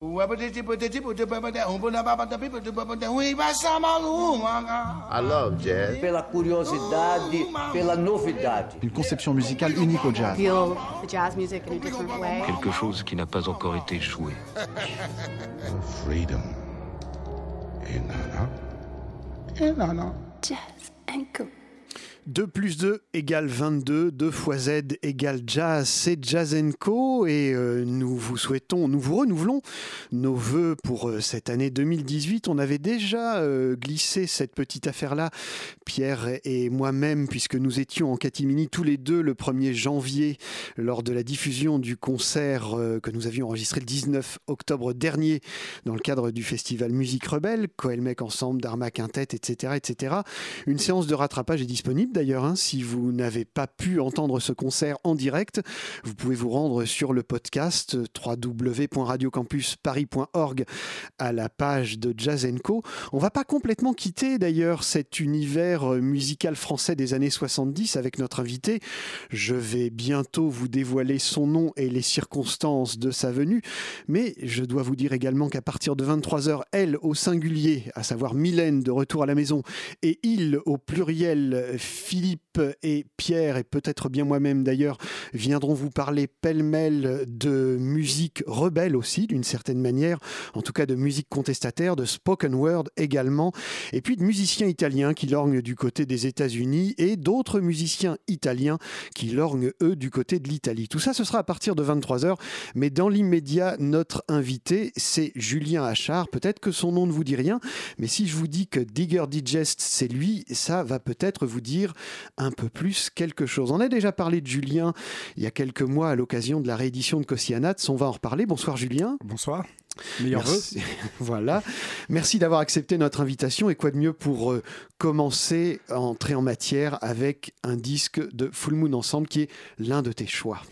I love jazz. Pela curiosidade, pela novidade. Une conception musicale unique au jazz. Feel the jazz music in a different way. Quelque chose qui n'a pas encore été joué. Freedom. Et nana. Et nana. Jazz and go. 2 plus 2 égale 22, 2 fois Z égale Jazz, c'est Jazz Co. Et euh, nous vous souhaitons, nous vous renouvelons nos voeux pour euh, cette année 2018. On avait déjà euh, glissé cette petite affaire-là, Pierre et moi-même, puisque nous étions en catimini tous les deux le 1er janvier lors de la diffusion du concert que nous avions enregistré le 19 octobre dernier dans le cadre du festival Musique Rebelle, Coelmec Ensemble, Dharma Quintet, etc., etc. Une séance de rattrapage est disponible d'ailleurs. hein, si vous n'avez pas pu entendre ce concert en direct, vous pouvez vous rendre sur le podcast www.radiocampusparis.org à la page de Jazz Co. On va pas complètement quitter d'ailleurs cet univers euh, musical français des années 70 avec notre invité. Je vais bientôt vous dévoiler son nom et les circonstances de sa venue, mais je dois vous dire également qu'à partir de 23h, elle au singulier, à savoir Mylène de retour à la maison, et il au pluriel, Philippe et Pierre, et peut-être bien moi-même d'ailleurs, viendront vous parler pêle-mêle de musique rebelle aussi, d'une certaine manière, en tout cas de musique contestataire, de spoken word également, et puis de musiciens italiens qui lorgnent du côté des États-Unis et d'autres musiciens italiens qui lorgnent eux du côté de l'Italie. Tout ça, ce sera à partir de 23h, mais dans l'immédiat, notre invité, c'est Julien Achard. Peut-être que son nom ne vous dit rien, mais si je vous dis que Digger Digest, c'est lui, ça va peut-être vous dire un peu plus quelque chose. On a déjà parlé de Julien il y a quelques mois à l'occasion de la réédition de Cossianats. On va en reparler. Bonsoir Julien. Bonsoir. Meilleur. Merci. voilà. Merci d'avoir accepté notre invitation. Et quoi de mieux pour euh, commencer à entrer en matière avec un disque de Full Moon Ensemble qui est l'un de tes choix?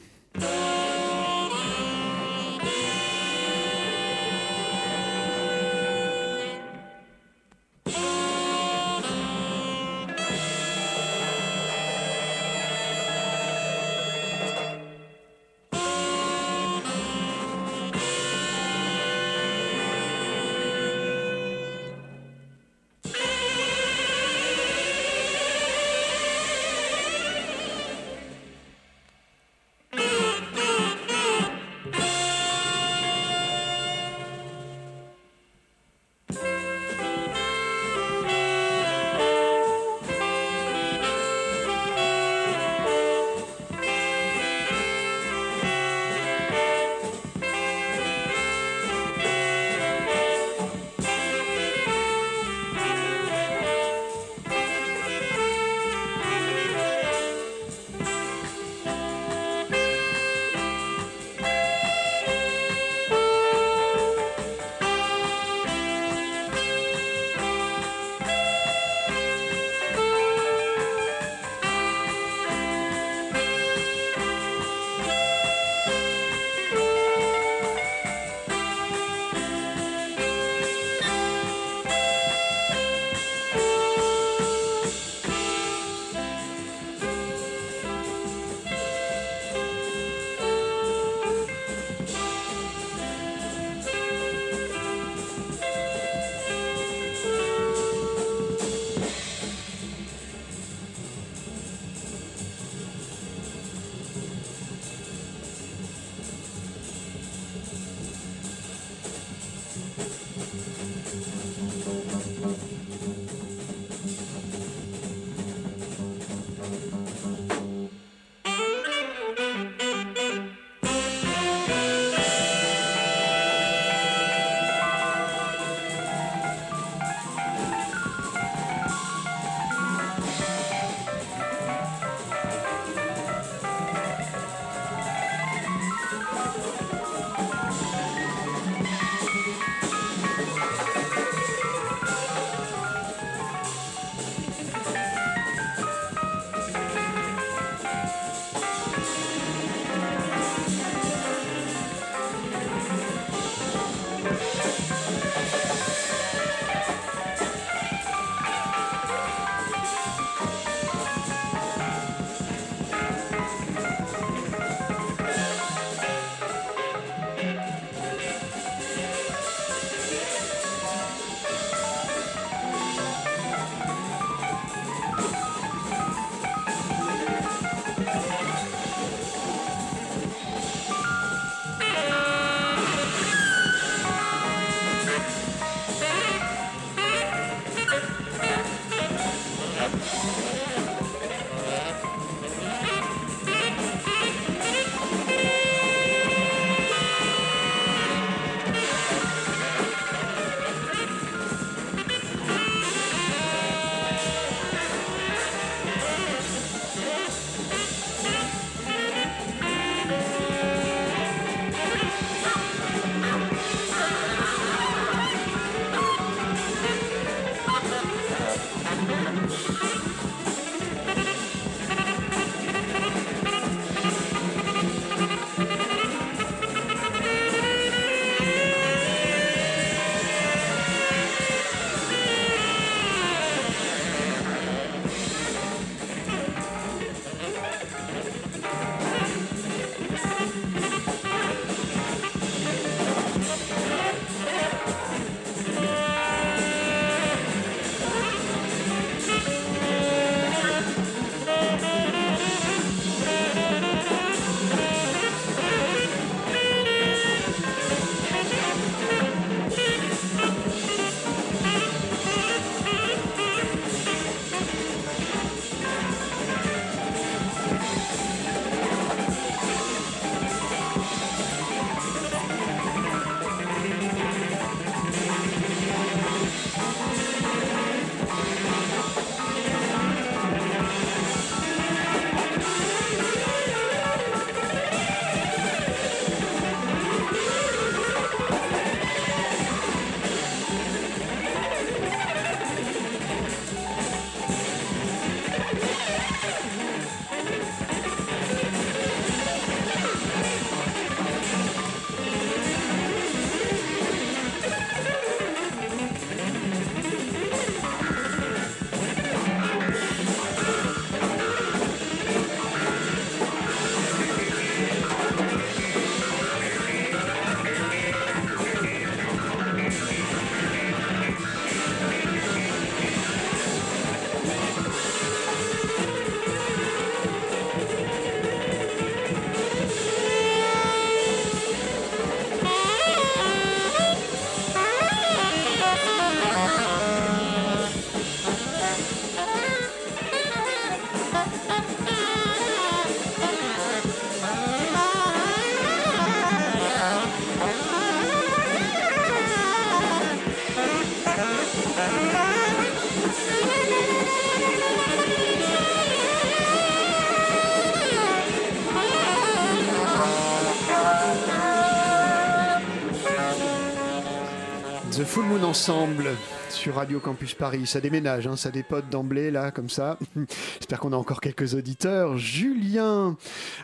Ensemble sur Radio Campus Paris. Ça déménage, hein, ça dépote d'emblée là, comme ça. J'espère qu'on a encore quelques auditeurs. Julien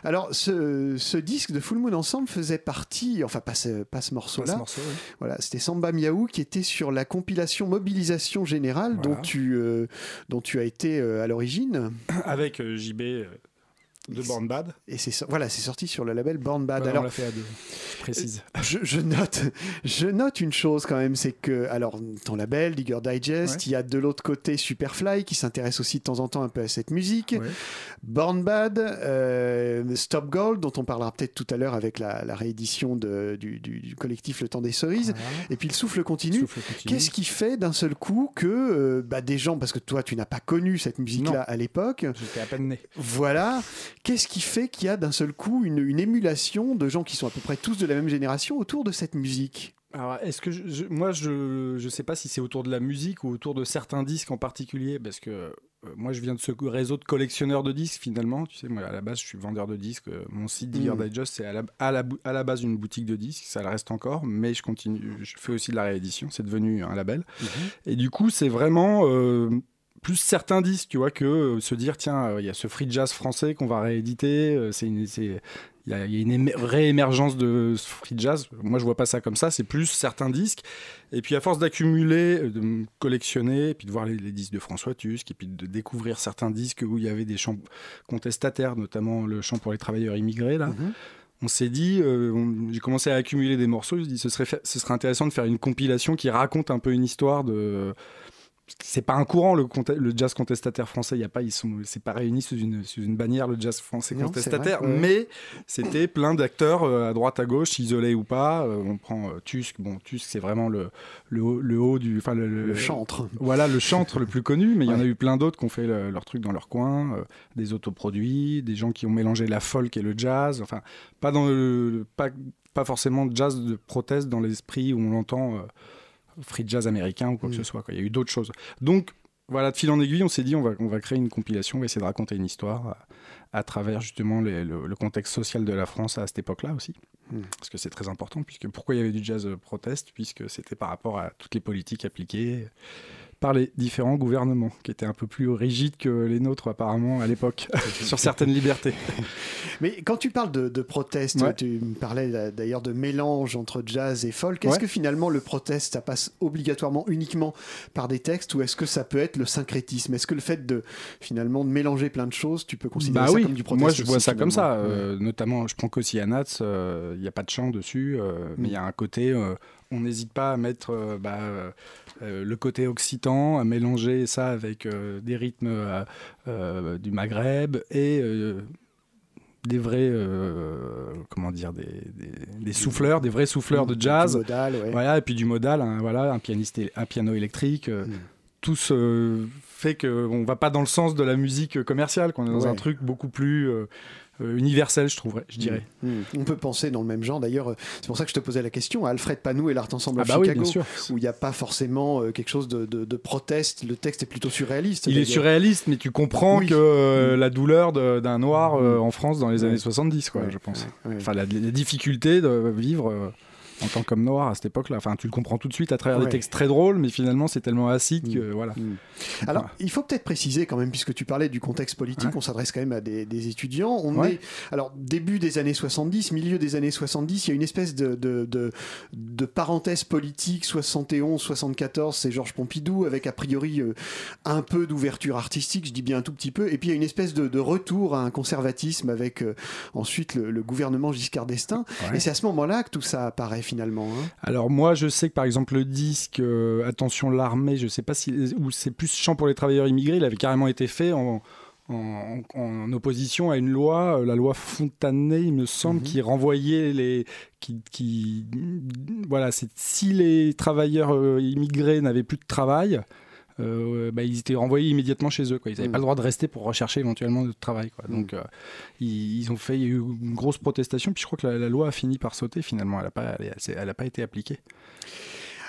Alors, ce, disque de Full Moon Ensemble faisait partie, enfin, pas ce, pas ce morceau-là. Voilà, c'était Samba Miaou qui était sur la compilation Mobilisation Générale dont, tu, euh, dont tu as été euh, à l'origine. Avec euh, JB de Born Bad. Et c'est voilà, c'est sorti sur le label Born Bad. alors, on l'a fait à deux. Je précise. Je, note, je note une chose quand même, c'est que alors ton label Digger Digest, il y a de l'autre côté Superfly qui s'intéresse aussi de temps en temps un peu à cette musique. Born Bad, euh, Stop Gold dont on parlera peut-être tout à l'heure avec la, réédition de, du, collectif Le Temps des Cerises. Et puis le souffle continue. Qu'est-ce qui fait d'un seul coup que euh, bah, des gens, parce que toi tu n'as pas connu cette musique-là à l'époque. J'étais à peine né. Voilà. Qu'est-ce qui fait qu'il y a d'un seul coup une, émulation de gens qui sont à peu près tous de la même génération autour de cette musique alors, est-ce que moi, je ne sais pas si c'est autour de la musique ou autour de certains disques en particulier, parce que euh, moi, je viens de ce réseau de collectionneurs de disques finalement. Tu sais, moi, à la base, je suis vendeur de disques. Euh, mon site Digger mmh. Digest, c'est à la, à, la, à la, base une boutique de disques, ça le reste encore, mais je continue, je fais aussi de la réédition. C'est devenu un label. Mmh. Et du coup, c'est vraiment euh, plus certains disent, tu vois, que euh, se dire, tiens, euh, il y a ce free jazz français qu'on va rééditer, euh, c'est il y, a une réémergence de free jazz. Moi, je vois pas ça comme ça. C'est plus certains disques. Et puis, à force d'accumuler, de collectionner, et puis de voir les, disques de François Tusk, et puis de découvrir certains disques où il y avait des chants contestataires, notamment le chant pour les travailleurs immigrés, là. Mm-hmm. On s'est dit, j'ai commencé à accumuler des morceaux. Je dit, ce serait, ce serait intéressant de faire une compilation qui raconte un peu une histoire de, c'est pas un courant le, le, jazz contestataire français. Il y a pas, ils sont, c'est pas réuni sous une, sous une bannière le jazz français contestataire, mais c'était plein d'acteurs euh, à droite à gauche, isolés ou pas. Euh, on prend euh, Tusk, bon Tusk c'est vraiment le, le, haut, du, enfin le, chantre. Voilà le chantre le plus connu, mais il y en a eu plein d'autres qui ont fait leur truc dans leur coin, des autoproduits, des gens qui ont mélangé la folk et le jazz. Enfin, pas dans le, pas, pas forcément de jazz de proteste dans l'esprit où on l'entend free jazz américain ou quoi que ce mm. soit. Il y a eu d'autres choses. Donc, voilà, de fil en aiguille, on s'est dit on va, on va créer une compilation, on va essayer de raconter une histoire à, travers justement le, contexte social de la France à cette époque-là aussi. Mm. Parce que c'est très important, puisque pourquoi il y avait du jazz proteste Puisque c'était par rapport à toutes les politiques appliquées par les différents gouvernements, qui étaient un peu plus rigides que les nôtres apparemment à l'époque, sur certaines libertés. Mais quand tu parles de, de proteste, tu me parlais d'ailleurs de mélange entre jazz et folk. Est-ce que finalement le proteste, ça passe obligatoirement uniquement par des textes ou est-ce que ça peut être le syncrétisme? Est-ce que le fait de finalement de mélanger plein de choses, tu peux considérer bah ça comme du proteste Moi, je vois ça comme ça. Euh, notamment, je prends qu'aussi à Nats, il n'y a pas de chant dessus, euh, mais il y a un côté euh, on n'hésite pas à mettre bah, euh, le côté occitan, à mélanger ça avec euh, des rythmes euh, du Maghreb et des vrais comment dire des, souffleurs des vrais souffleurs de jazz. voilà et puis du modal hein, voilà un pianiste un piano électrique mm. tout ce fait qu'on va pas dans le sens de la musique commerciale qu'on est dans un truc beaucoup plus euh, universel, je trouverais, je dirais. Mmh. Mmh. On peut penser dans le même genre. D'ailleurs, euh, c'est pour ça que je te posais la question. Alfred Panou et l'Art Ensemble ah bah Chicago, où il n'y a pas forcément euh, quelque chose de, de, proteste. Le texte est plutôt surréaliste. Il est surréaliste, mais tu comprends que mmh. la douleur d'un noir en France dans les années 70, quoi, je pense. Enfin, la, la, difficulté de vivre en tant qu'homme noir à cette époque-là. Enfin, tu le comprends tout de suite à travers des textes très drôles, mais finalement, c'est tellement acide que mm. voilà. Mm. Alors, il faut peut-être préciser quand même, puisque tu parlais du contexte politique, on s'adresse quand même à des, étudiants. On est, alors, début des années 70, milieu des années 70, il y a une espèce de, de, parenthèse politique, 71, 74, c'est Georges Pompidou, avec a priori euh, un peu d'ouverture artistique, je dis bien un tout petit peu, et puis il y a une espèce de, retour à un conservatisme avec euh, ensuite le, gouvernement Giscard d'Estaing. Et c'est à ce moment-là que tout ça apparaît finalement. Hein. Alors moi, je sais que par exemple le disque euh, Attention l'armée, je sais pas si ou c'est plus chant pour les travailleurs immigrés, il avait carrément été fait en, en, opposition à une loi, euh, la loi Fontanet, il me semble, mhm. qui renvoyait les, qui, qui voilà, c'est si les travailleurs euh, immigrés n'avaient plus de travail, euh, bah, ils étaient renvoyés immédiatement chez eux. Quoi. Ils n'avaient pas le droit de rester pour rechercher éventuellement de travail. Quoi. Donc, euh, ils, ont fait, il y a eu une grosse protestation, puis je crois que la, loi a fini par sauter finalement. Elle n'a pas, elle, pas été appliquée.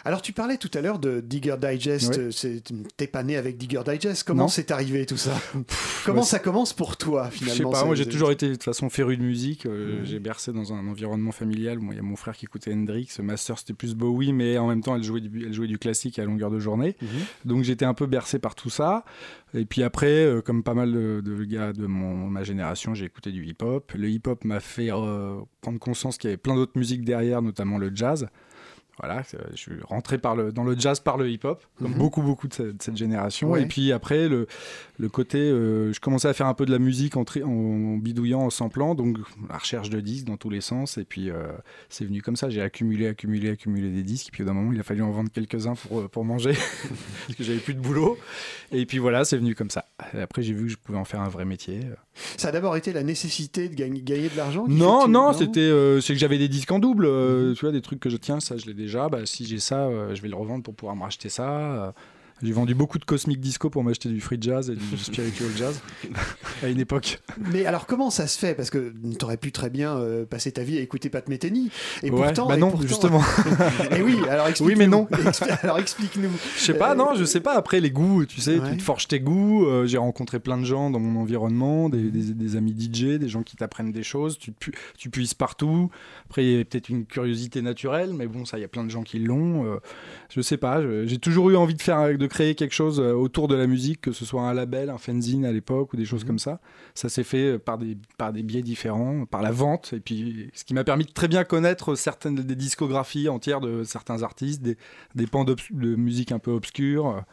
Alors tu parlais tout à l'heure de Digger Digest, c'est- t'es pas né avec Digger Digest, comment c'est arrivé tout ça Comment ouais, ça commence pour toi Je sais finalement pas, ça- moi j'ai toujours été de toute façon féru de musique. euh. J'ai bercé dans un environnement familial. Il y a mon frère qui écoutait Hendrix, ma sœur c'était plus Bowie, mais en même temps elle jouait du, elle jouait du classique à longueur de journée. Mhm. Donc j'étais un peu bercé par tout ça. Et puis après, euh, comme pas mal de, de gars de mon, ma génération, j'ai écouté du hip-hop. Le hip-hop m'a fait euh, prendre conscience qu'il y avait plein d'autres musiques derrière, notamment le jazz. Voilà, c'est- je suis rentré par le, dans le jazz par le hip-hop, comme Mhm. beaucoup, beaucoup de, cette- de cette génération. Ouais. Et puis après, le, le côté, euh, je commençais à faire un peu de la musique en, en bidouillant, en samplant, donc la recherche de disques dans tous les sens. Et puis euh, c'est venu comme ça, j'ai accumulé, accumulé, accumulé des disques. Et puis au d'un moment, il a fallu en vendre quelques-uns pour, euh, pour manger, parce que j'avais plus de boulot. Et puis voilà, c'est venu comme ça. Et après, j'ai vu que je pouvais en faire un vrai métier. Ça a d'abord été la nécessité de gagner, gagner de l'argent Non, non, c'était euh, c'est que j'avais des disques en double, euh, tu vois, des trucs que je tiens, ça je l'ai déjà. Bah, si j'ai ça, euh, je vais le revendre pour pouvoir me racheter ça. J'ai vendu beaucoup de Cosmic Disco pour m'acheter du free jazz et du spiritual jazz à une époque. Mais alors comment ça se fait? Parce que t'aurais pu très bien euh, passer ta vie à écouter Pat Metheny. Et Ouais, pourtant, bah et non, pourtant- justement. et oui, alors explique Oui, mais non. alors explique-nous. Je sais pas, non, je sais pas. Après, les goûts, tu sais, Ouais. tu te forges tes goûts. Euh, j'ai rencontré plein de gens dans mon environnement, des, des- des amis DJ, des gens qui t'apprennent des choses. Tu, pu- tu puisses partout. Après, il y a peut-être une curiosité naturelle, mais bon, ça, il y a plein de gens qui l'ont. Euh, je sais pas. J'ai toujours eu envie de faire, de créer quelque chose euh, autour de la musique, que ce soit un label, un fanzine à l'époque ou des choses comme ça. Ça s'est fait euh, par des, par des biais différents, par la vente, et puis ce qui m'a permis de très bien connaître certaines des discographies entières de certains artistes, des, des pans de musique un peu obscure.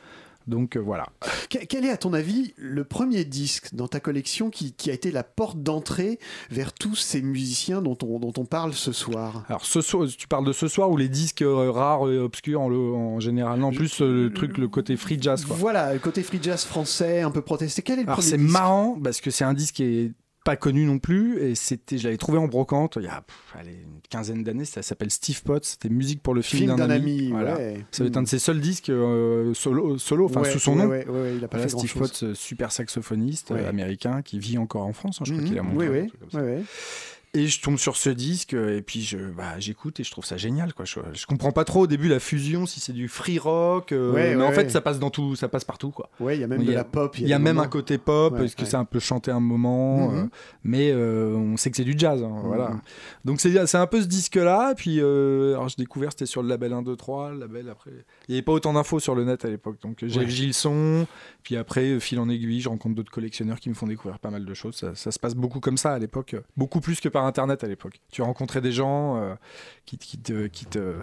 Donc euh, voilà. Que- Quel est, à ton avis, le premier disque dans ta collection qui, qui a été la porte d'entrée vers tous ces musiciens dont on, dont on parle ce soir? Alors ce soir, tu parles de ce soir ou les disques euh, rares et obscurs en, général? Non, plus euh, le truc, le côté free jazz. Quoi. Voilà, le côté free jazz français, un peu protesté. Quel est le Alors premier c'est marrant parce que c'est un disque qui est pas connu non plus et c'était je l'avais trouvé en brocante il y a pff, allez, une quinzaine d'années ça s'appelle Steve Potts c'était musique pour le film, Film d'un ami, ami, Voilà. ouais. ça va être un de ses seuls disques euh, solo, solo enfin Ouais, sous son nom. ouais, il a pas Voilà, fait Steve. Potts euh, super saxophoniste euh, américain qui vit encore en France hein, je crois Mhm, qu'il a monté Et je tombe sur ce disque euh, et puis je bah, j'écoute et je trouve ça génial quoi. Je, je comprends pas trop au début la fusion si c'est du free rock euh, Ouais, mais en fait ouais. ça passe dans tout ça passe partout quoi. Ouais, il y a même de a- la pop. Il y a même moments- un côté pop parce que c'est un peu chanté un moment Mhm. euh, mais euh, on sait que c'est du jazz hein, voilà. Mhm. Donc c'est c'est un peu ce disque là puis euh, alors j'ai découvert c'était sur le label 1 2 3 le label après il y avait pas autant d'infos sur le net à l'époque donc j'ai Ouais. j'ai le son puis après fil en aiguille je rencontre d'autres collectionneurs qui me font découvrir pas mal de choses ça, ça se passe beaucoup comme ça à l'époque beaucoup plus que par internet à l'époque tu rencontrais des gens euh, qui, qui te qui te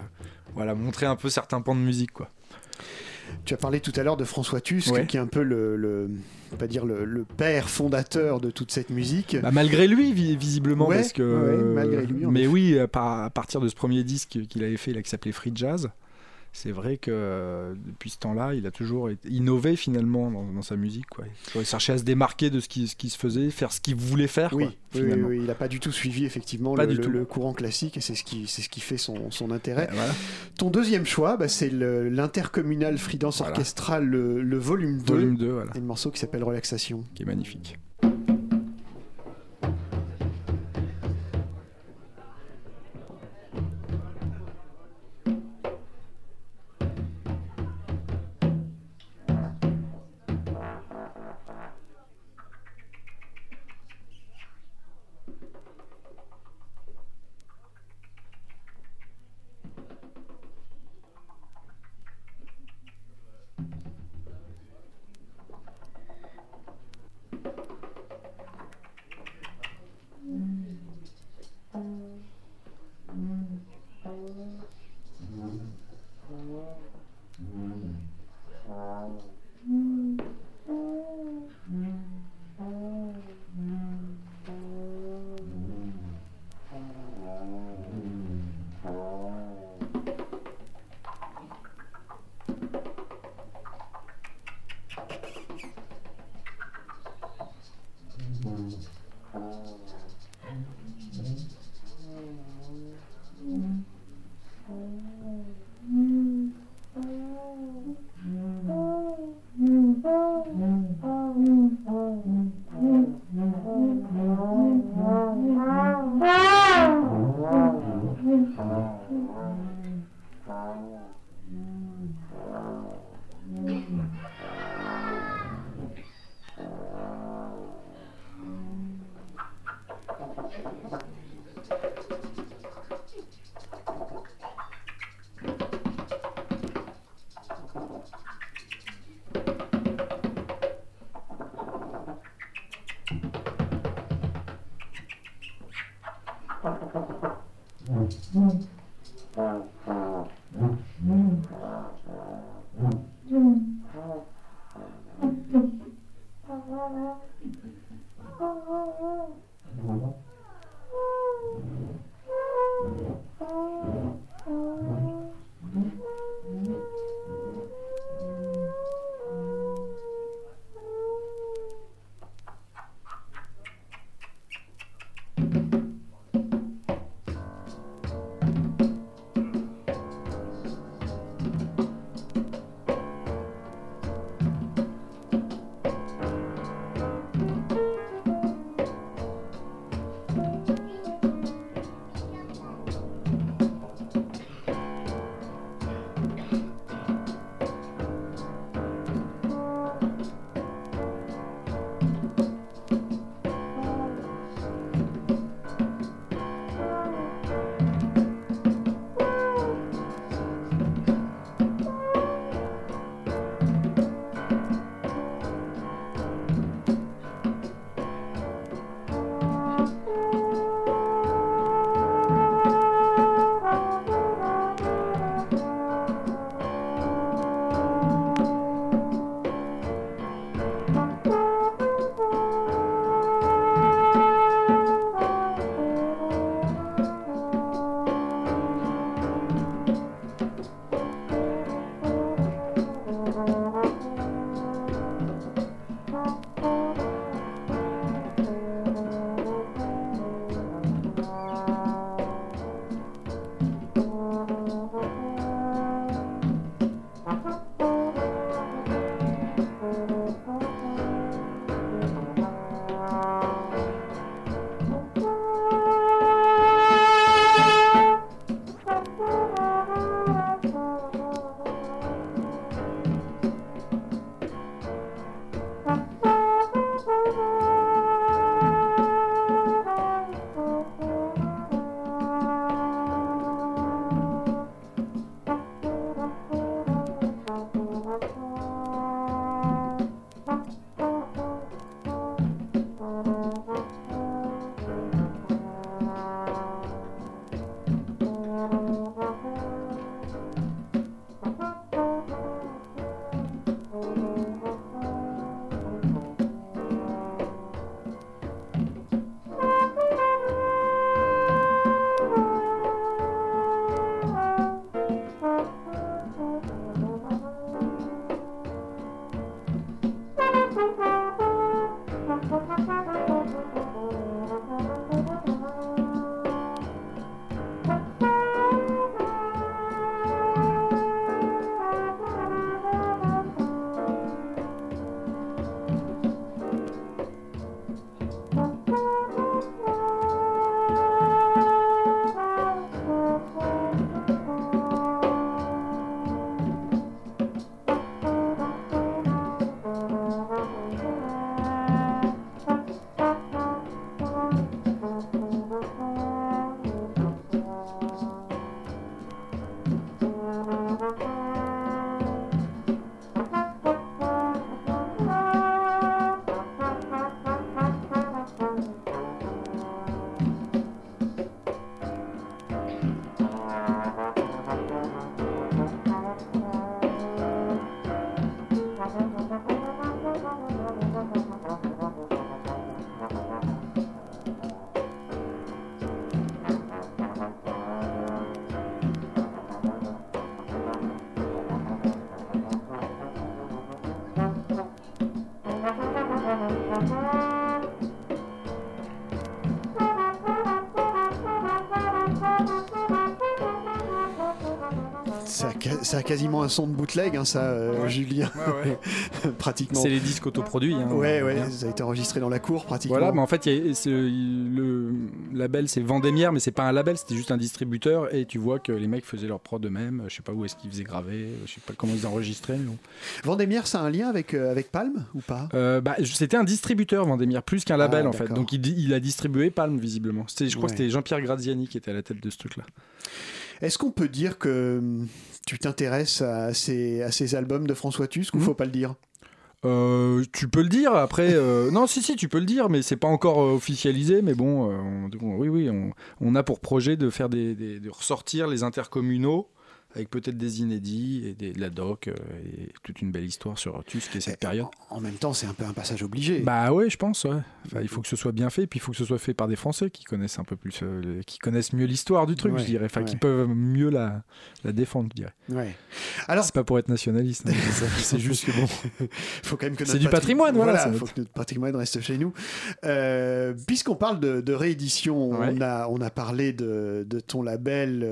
voilà montraient un peu certains pans de musique quoi Tu as parlé tout à l'heure de François Tusk, Ouais. qui est un peu le, pas dire le, le père fondateur de toute cette musique. Bah, malgré lui, vi- visiblement, Ouais, parce que. ouais, malgré lui, en Mais oui, à partir de ce premier disque qu'il avait fait, là, qui s'appelait Free Jazz, c'est vrai que euh, depuis ce temps-là, il a toujours été- innové finalement dans, dans sa musique. Quoi. Il cherchait à se démarquer de ce qui, ce qui se faisait, faire ce qu'il voulait faire. Oui, quoi, oui, finalement. oui, il n'a pas du tout suivi effectivement le, courant classique et c'est ce qui, c'est ce qui fait son, son intérêt. Voilà. Ton deuxième choix, bah, c'est l'intercommunal Freedance Voilà. Orchestral, le, le volume 2, Volume 2, voilà, et le morceau qui s'appelle Relaxation. qui est magnifique. うん Ça a quasiment un son de bootleg, hein, ça, euh, Julien. Ouais, ouais. pratiquement. C'est les disques autoproduits. Hein, ouais, ouais, ça a été enregistré dans la cour, pratiquement. Voilà, mais en fait, y a- le label c'est Vendémiaire, mais c'est pas un label, c'était juste un distributeur. Et tu vois que les mecs faisaient leur prod eux-mêmes. Je sais pas où est-ce qu'ils faisaient graver, je sais pas comment ils enregistraient. bon. Vendémiaire, ça a un lien avec, euh, avec Palm ou pas? Euh, bah, c'était un distributeur Vendémiaire, plus qu'un label Ah, en fait. Donc il, a distribué Palm visiblement. Je crois Ouais. que c'était Jean-Pierre Graziani qui était à la tête de ce truc-là. Est-ce qu'on peut dire que hum, tu t'intéresses à ces, à ces albums de François Tusk ou Mhm. faut pas le dire? Euh, tu peux le dire après. euh, non, si, si, tu peux le dire, mais c'est pas encore euh, officialisé. Mais bon, on- on- oui, oui, on, on a pour projet de faire des, des- de ressortir les intercommunaux avec peut-être des inédits et des, de la doc euh, et toute une belle histoire sur Tusk et cette période. En en même temps, c'est un peu un passage obligé. Bah ouais, je pense. Ouais. Enfin, il faut que ce soit bien fait, puis il faut que ce soit fait par des Français qui connaissent un peu plus, euh, qui connaissent mieux l'histoire du truc, Ouais, je dirais. Enfin, qui peuvent mieux la, la défendre, je dirais. Ouais. Alors, C'est pas pour être nationaliste, hein, c'est juste que bon. faut quand même que C'est du patri- patrimoine, voilà, c'est faut que notre patrimoine reste chez nous. Euh, Puisqu'on parle de, de réédition, on, a, on a parlé de, de ton label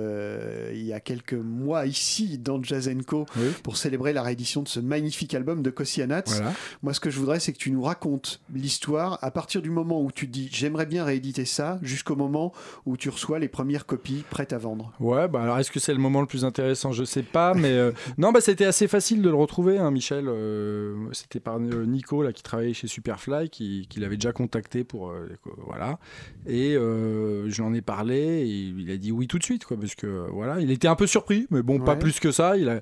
il y a quelques mois ici dans Jazz Co Oui. pour célébrer la réédition de ce magnifique album de Kossianats. Voilà. Moi, ce que je voudrais, c'est que tu nous racontes l'histoire à partir du moment où tu te dis j'aimerais bien rééditer ça, jusqu'au moment où tu reçois les premières copies prêtes à vendre. Ouais, bah alors est-ce que c'est le moment le plus intéressant? Je sais pas, mais euh, non, bah c'était assez facile de le retrouver, hein, Michel. euh, c'était par euh, Nico là qui travaillait chez Superfly, qui, qui l'avait déjà contacté pour euh, voilà, et je lui en ai parlé, et il a dit oui tout de suite, quoi, parce que voilà, il était un peu surpris, mais bon, pas plus que ça. Il a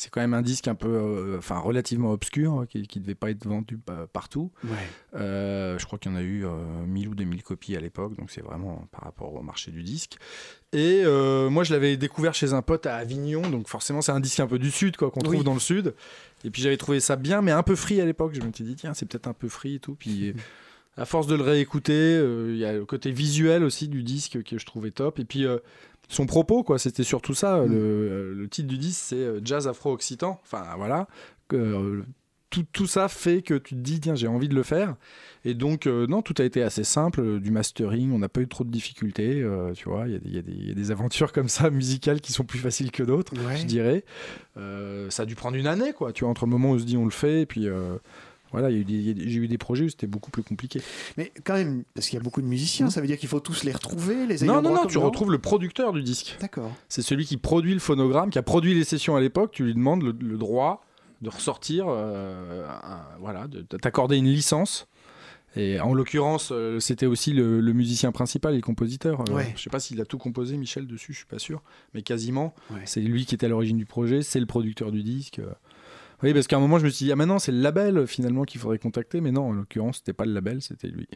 c'est quand même un disque un peu, euh, enfin relativement obscur, hein, qui, qui devait pas être vendu pa- partout. Ouais. Euh, je crois qu'il y en a eu euh, 1000 ou 2000 copies à l'époque, donc c'est vraiment par rapport au marché du disque. Et euh, moi, je l'avais découvert chez un pote à Avignon, donc forcément, c'est un disque un peu du sud, quoi, qu'on Oui. trouve dans le sud. Et puis j'avais trouvé ça bien, mais un peu free à l'époque. Je me suis dit, tiens, c'est peut-être un peu free et tout. Puis à force de le réécouter, euh, il y a le côté visuel aussi du disque que je trouvais top. Et puis euh, son propos, quoi, c'était surtout ça. Mm. Le, le titre du disque, c'est euh, Jazz Afro-Occitan. Enfin, voilà. Que, euh, tout, tout ça fait que tu te dis, tiens, j'ai envie de le faire. Et donc, euh, non, tout a été assez simple. Du mastering, on n'a pas eu trop de difficultés. euh, tu vois, il y, a des- il y a des- il y a des aventures comme ça, musicales, qui sont plus faciles que d'autres, Ouais. je dirais. Ça a dû prendre une année, quoi. Tu vois, entre le moment où on se dit on le fait, et puis. Voilà, j'ai eu des projets où c'était beaucoup plus compliqué. Mais quand même, parce qu'il y a beaucoup de musiciens, ça veut dire qu'il faut tous les retrouver, les Non, non, non, tu retrouves le producteur du disque. D'accord. C'est celui qui produit le phonogramme, qui a produit les sessions à l'époque. Tu lui demandes le, le droit de ressortir, euh, un- voilà, de, de t'accorder une licence. Et en l'occurrence, euh, c'était aussi le, le musicien principal et le compositeur. Euh, Ouais. Je sais pas s'il a tout composé, Michel, dessus, je suis pas sûr, mais quasiment. Ouais. C'est lui qui était à l'origine du projet, c'est le producteur du disque. Oui, parce qu'à un moment, je me suis dit, ah, maintenant, c'est le label finalement qu'il faudrait contacter, mais non, en l'occurrence, c'était pas le label, c'était lui.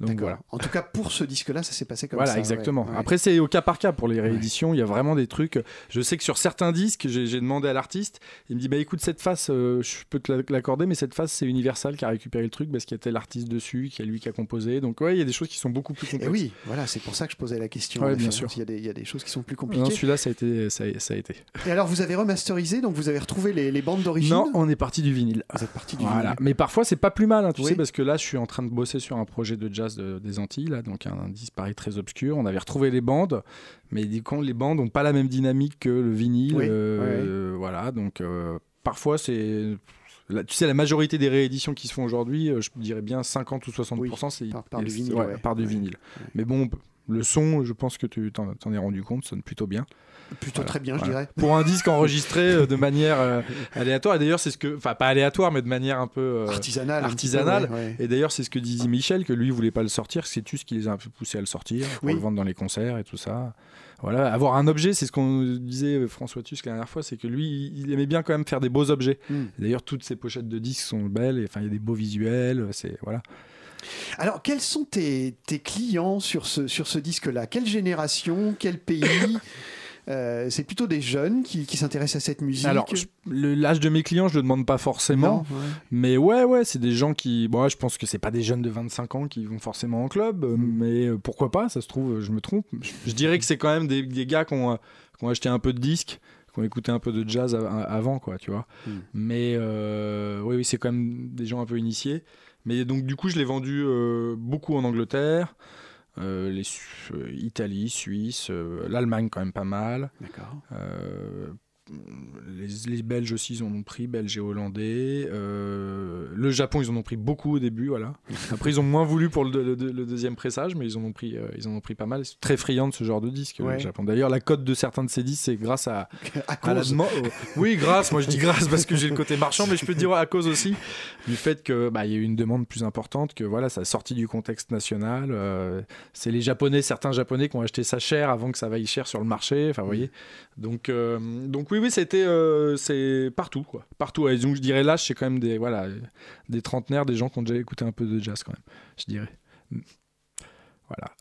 Donc voilà. En tout cas, pour ce disque-là, ça s'est passé comme Voilà, ça. exactement. ouais, ouais. Après, c'est au cas par cas pour les rééditions. Il y a vraiment des trucs. Je sais que sur certains disques, j'ai demandé à l'artiste. Il me dit Bah écoute, cette face, euh, je peux te la- l'accorder, mais cette face, c'est Universal qui a récupéré le truc parce qu'il y a tel artiste dessus, qui a lui qui a composé. Donc, ouais, il y a des choses qui sont beaucoup plus Et complexes. Eh oui, voilà, c'est pour ça que je posais la question. Bien sûr. Il y, a des, il y a des choses qui sont plus Non, compliquées. celui-là, ça a été. Ça a, ça a été. Et alors, vous avez remasterisé, donc vous avez retrouvé les, les bandes d'origine Non, on est parti du vinyle. Vous êtes parti du Voilà. vinyle. Mais parfois, c'est pas plus mal, hein, tu Oui. sais, parce que là, je suis en train de bosser sur un projet de jazz de- des Antilles, là, donc un, pareil très obscur. On avait retrouvé les bandes, mais les bandes n'ont pas la même dynamique que le vinyle. Oui, euh, Voilà, donc euh, parfois, c'est. là, tu sais, la majorité des rééditions qui se font aujourd'hui, euh, je dirais bien 50 ou 60%, c'est par- par du vinyle, ouais, ouais. par du vinyle. Mais bon, le son, je pense que tu t'en es rendu compte, sonne plutôt bien. Plutôt Voilà, très bien, je dirais. Pour un disque enregistré euh, de manière euh, aléatoire, et d'ailleurs, c'est ce que. Enfin, pas aléatoire, mais de manière un peu. euh, peu, artisanale. ouais, ouais. et d'ailleurs, c'est ce que disait Michel, que lui, voulait pas le sortir, c'est tu ce qui les a un peu poussés à le sortir, pour Oui. le vendre dans les concerts et tout ça. Voilà, avoir un objet, c'est ce qu'on disait François Tusk la dernière fois, c'est que lui, il aimait bien quand même faire des beaux objets. Mm. D'ailleurs, toutes ses pochettes de disques sont belles, et enfin, il y a des beaux visuels, c'est voilà. Alors, quels sont tes, tes clients sur ce, sur ce disque-là? Quelle génération? Quel pays? Euh, C'est plutôt des jeunes qui, qui s'intéressent à cette musique Alors, l'âge de mes clients, je le demande pas forcément. Non, ouais. Mais ouais, ouais, c'est des gens qui. Bon, ouais, je pense que c'est pas des jeunes de 25 ans qui vont forcément en club, euh, Mm. mais euh, pourquoi pas Ça se trouve, je me trompe. Je, je dirais que c'est quand même des, des gars qui ont, qui ont acheté un peu de disques, qui ont écouté un peu de jazz avant, quoi, tu vois. Mm. Mais euh, oui, oui, c'est quand même des gens un peu initiés. Mais donc, du coup, je l'ai vendu euh, beaucoup en Angleterre. Euh, les Su- euh, Italie, Suisse, euh, l'Allemagne quand même pas mal. D'accord. Les, les Belges aussi, ils en ont pris, Belges et Hollandais. Euh, le Japon, ils en ont pris beaucoup au début, voilà. Après, ils ont moins voulu pour le, le- le- le deuxième pressage, mais ils en ont pris, euh, ils en ont pris pas mal. Sont très friands de ce genre de disque, Ouais. le Japon. D'ailleurs, la cote de certains de ces disques, c'est grâce à, À à la demande- oui, grâce. Moi, je dis grâce parce que j'ai le côté marchand, mais je peux te dire à cause aussi du fait que bah, il y a eu une demande plus importante, que voilà, ça a sorti du contexte national. euh, c'est les Japonais, certains Japonais qui ont acheté ça cher avant que ça vaille cher sur le marché. Enfin, vous voyez. Donc, donc oui, oui, c'était euh, partout quoi, partout. Je dirais là, c'est quand même des voilà des trentenaires, des gens qui ont déjà écouté un peu de jazz quand même, je dirais. Voilà.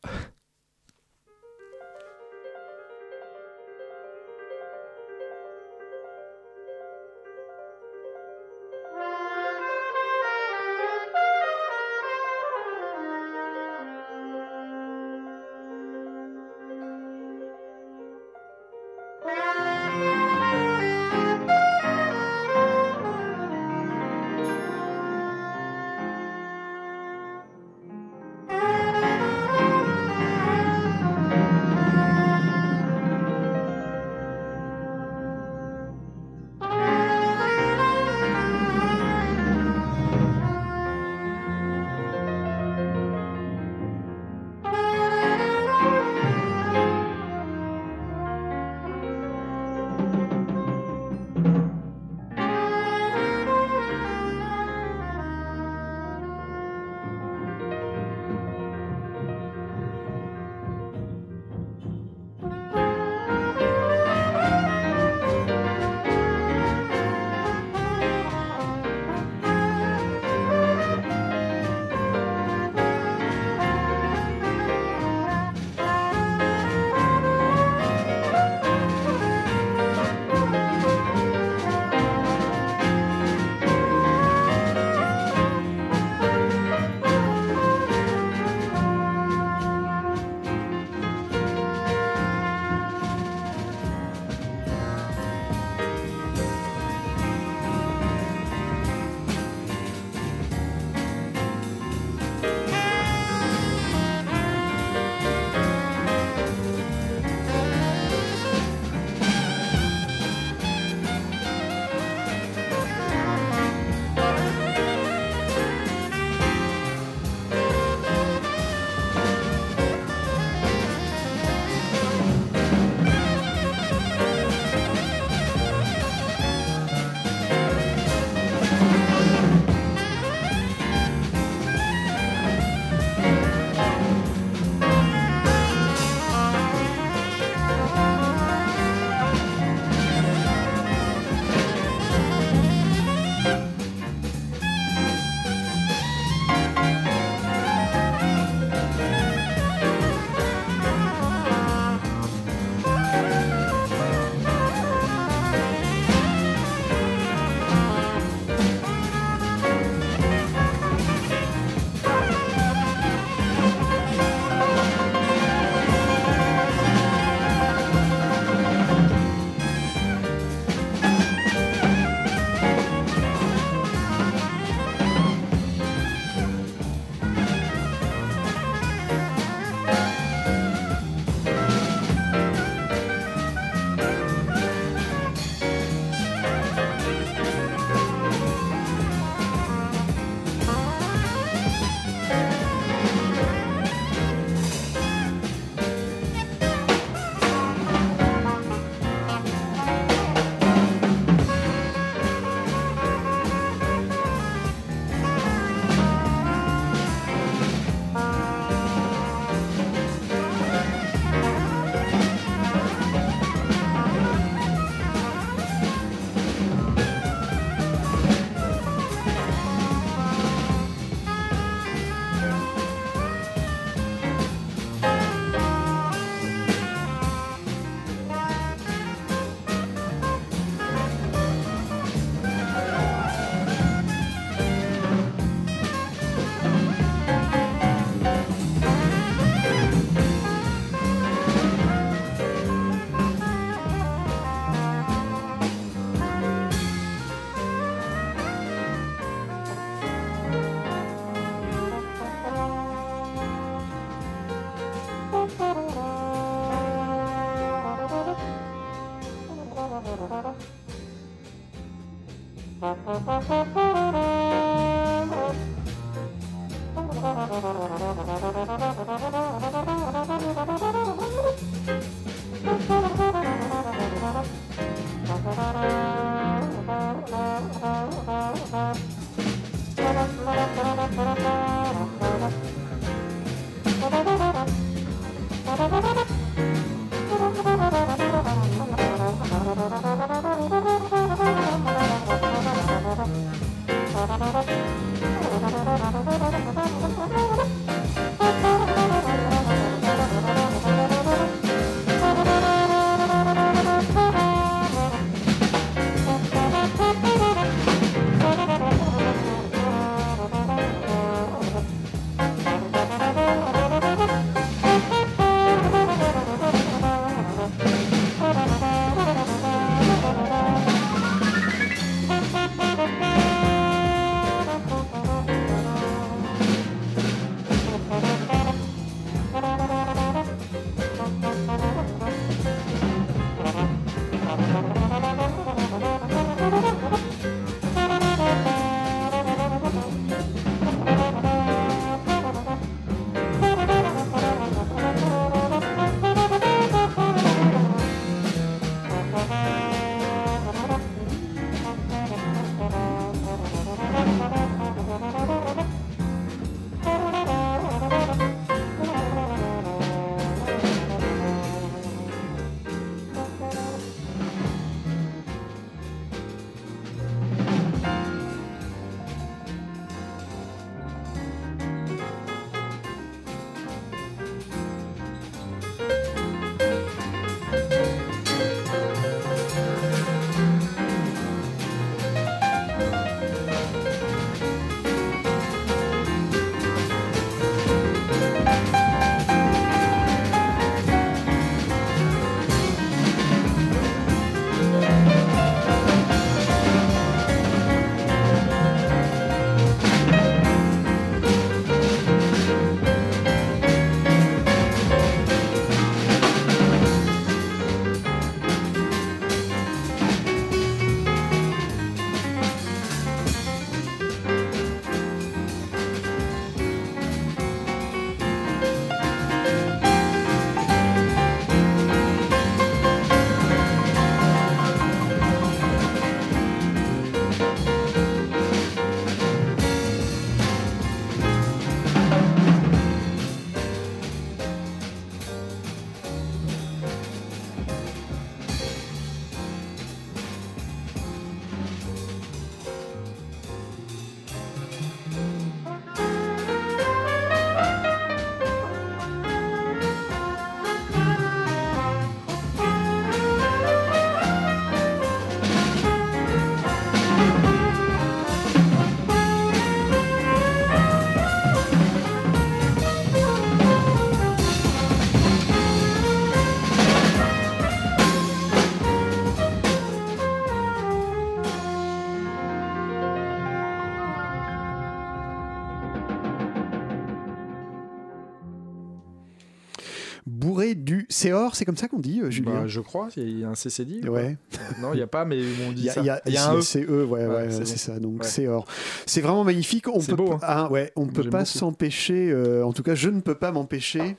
Du Céor, c'est comme ça qu'on dit, euh, Julien Bah, je crois, il y a un CCD. Ouais. Non, il n'y a pas, mais on dit y a, ça. il y a- Il y a un E. c'est eux, ouais, ouais, Ouais, c'est c'est bon. ça. Donc Ouais. c'est or. C'est vraiment magnifique. On C'est peut, beau, hein. ah, ouais, on peut pas s'empêcher. euh, en tout cas, je ne peux pas m'empêcher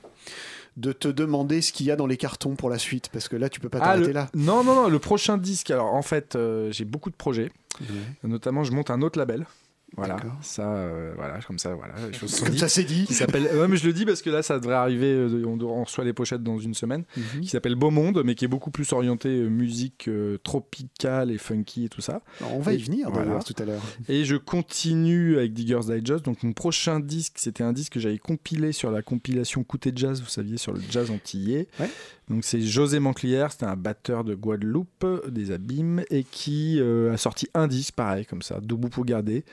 de te demander ce qu'il y a dans les cartons pour la suite, parce que là, tu peux pas Ah, t'arrêter le- là. Non, non, non, le prochain disque. Alors, en fait, euh, j'ai beaucoup de projets. Notamment, je monte un autre label. Voilà, ça, euh, voilà, comme ça, voilà, les choses sont Comme dites. ça, c'est dit. Qui s'appelle. Ouais, mais je le dis parce que là, ça devrait arriver. euh, On, on reçoit les pochettes dans une semaine. Mhm. Qui s'appelle Beau Monde, mais qui est beaucoup plus orienté euh, musique euh, tropicale et funky et tout ça. On va y venir Voilà. d'ailleurs tout à l'heure. Et je continue avec Digger's Digest. Donc mon prochain disque, c'était un disque que j'avais compilé sur la compilation Côté Jazz, vous saviez, sur le jazz antillais. Ouais. Donc c'est José Manclière, c'était un batteur de Guadeloupe, des Abîmes, et qui euh, a sorti un disque pareil, comme ça, Debout pour garder.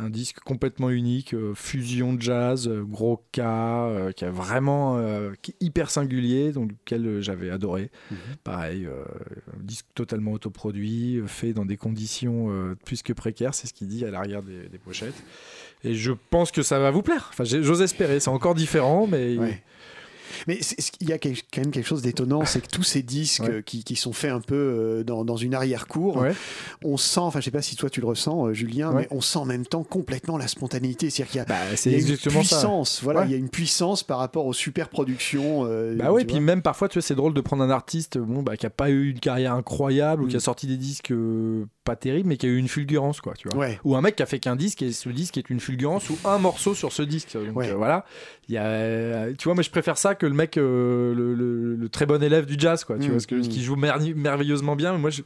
Un disque complètement unique, euh, fusion jazz, euh, gros cas, qui a vraiment qui est hyper singulier, donc lequel j'avais adoré. Pareil, euh, un disque totalement autoproduit, fait dans des conditions plus que précaires, c'est ce qu'il dit à l'arrière des, des pochettes. Et je pense que ça va vous plaire. Enfin, j'ose espérer. C'est encore différent, mais Ouais. Mais il y a quand même quelque chose d'étonnant, c'est que tous ces disques Ouais. qui, qui sont faits un peu euh, dans, dans une arrière-cour, Ouais. on sent, enfin je sais pas si toi tu le ressens, euh, Julien, Ouais. mais on sent en même temps complètement la spontanéité. C'est-à-dire qu'il y a, Bah, y a une ça. puissance, voilà, il y a une puissance par rapport aux super productions. euh, Bah tu puis même parfois, tu vois, c'est drôle de prendre un artiste bon, bah, qui a pas eu une carrière incroyable ou Mm. qui a sorti des disques euh, pas terribles, mais qui a eu une fulgurance, quoi, tu vois. Ou un mec qui a fait qu'un disque et ce disque est une fulgurance ou un morceau sur ce disque. Donc euh, voilà, il y a, euh, tu vois, moi je préfère ça que le mec, euh, le, le- le très bon élève du jazz, quoi. Tu Mm, vois, parce que mm. qui joue merveilleusement bien. Mais moi, il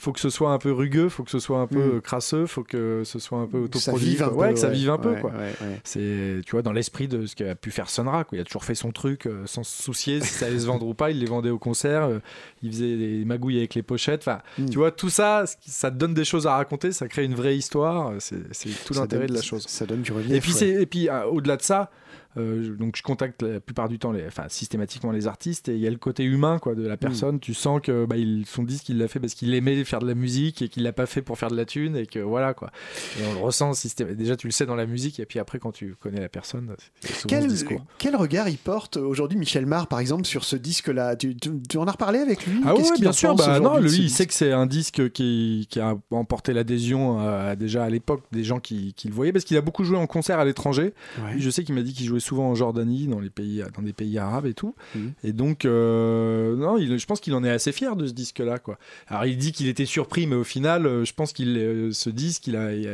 faut que ce soit un peu rugueux, il faut que ce soit un peu Mm. crasseux, il faut que ce soit un peu Que ça autoproduit. vive un quoi. peu. ouais, que ça ouais. vive un peu, Ouais, quoi. ouais, ouais. C'est, tu vois, dans l'esprit de ce qu'a pu faire Sonra, quoi. Il a toujours fait son truc euh, sans se soucier si ça allait se vendre ou pas. Il les vendait au concert, euh, il faisait des magouilles avec les pochettes. Enfin, tu vois, tout ça, ça te donne des choses à raconter, ça crée une vraie histoire. C'est, tout l'intérêt de la chose. Ça donne du relief. Et puis, ouais. et puis au-delà de ça, euh, donc je contacte la plupart du temps, les, enfin systématiquement les artistes, et il y a le côté humain quoi de la personne. Tu sens que bah, il, son disque, il l'a fait parce qu'il aimait faire de la musique et qu'il l'a pas fait pour faire de la thune, et que voilà quoi. Et on le ressent systém- Déjà, tu le sais dans la musique, et puis après, quand tu connais la personne, c'est Quel, ce discours. quel regard il porte aujourd'hui, Michel Mar, par exemple, sur ce disque-là? Tu, tu- tu en as reparlé avec lui? Ah qu'il bien en sûr. Bah, non, lui, il sait que c'est un disque qui, qui a emporté l'adhésion euh, déjà à l'époque des gens qui, qui le voyaient, parce qu'il a beaucoup joué en concert à l'étranger. Ouais. Je sais qu'il m'a dit qu'il jouait souvent en Jordanie, dans les pays, dans des pays arabes et tout. Mhm. Et donc, euh, non, il- je pense qu'il en est assez fier de ce disque-là, quoi. Alors, il dit qu'il était surpris, mais au final, euh, je pense qu'il euh, ce disque, il a, il a-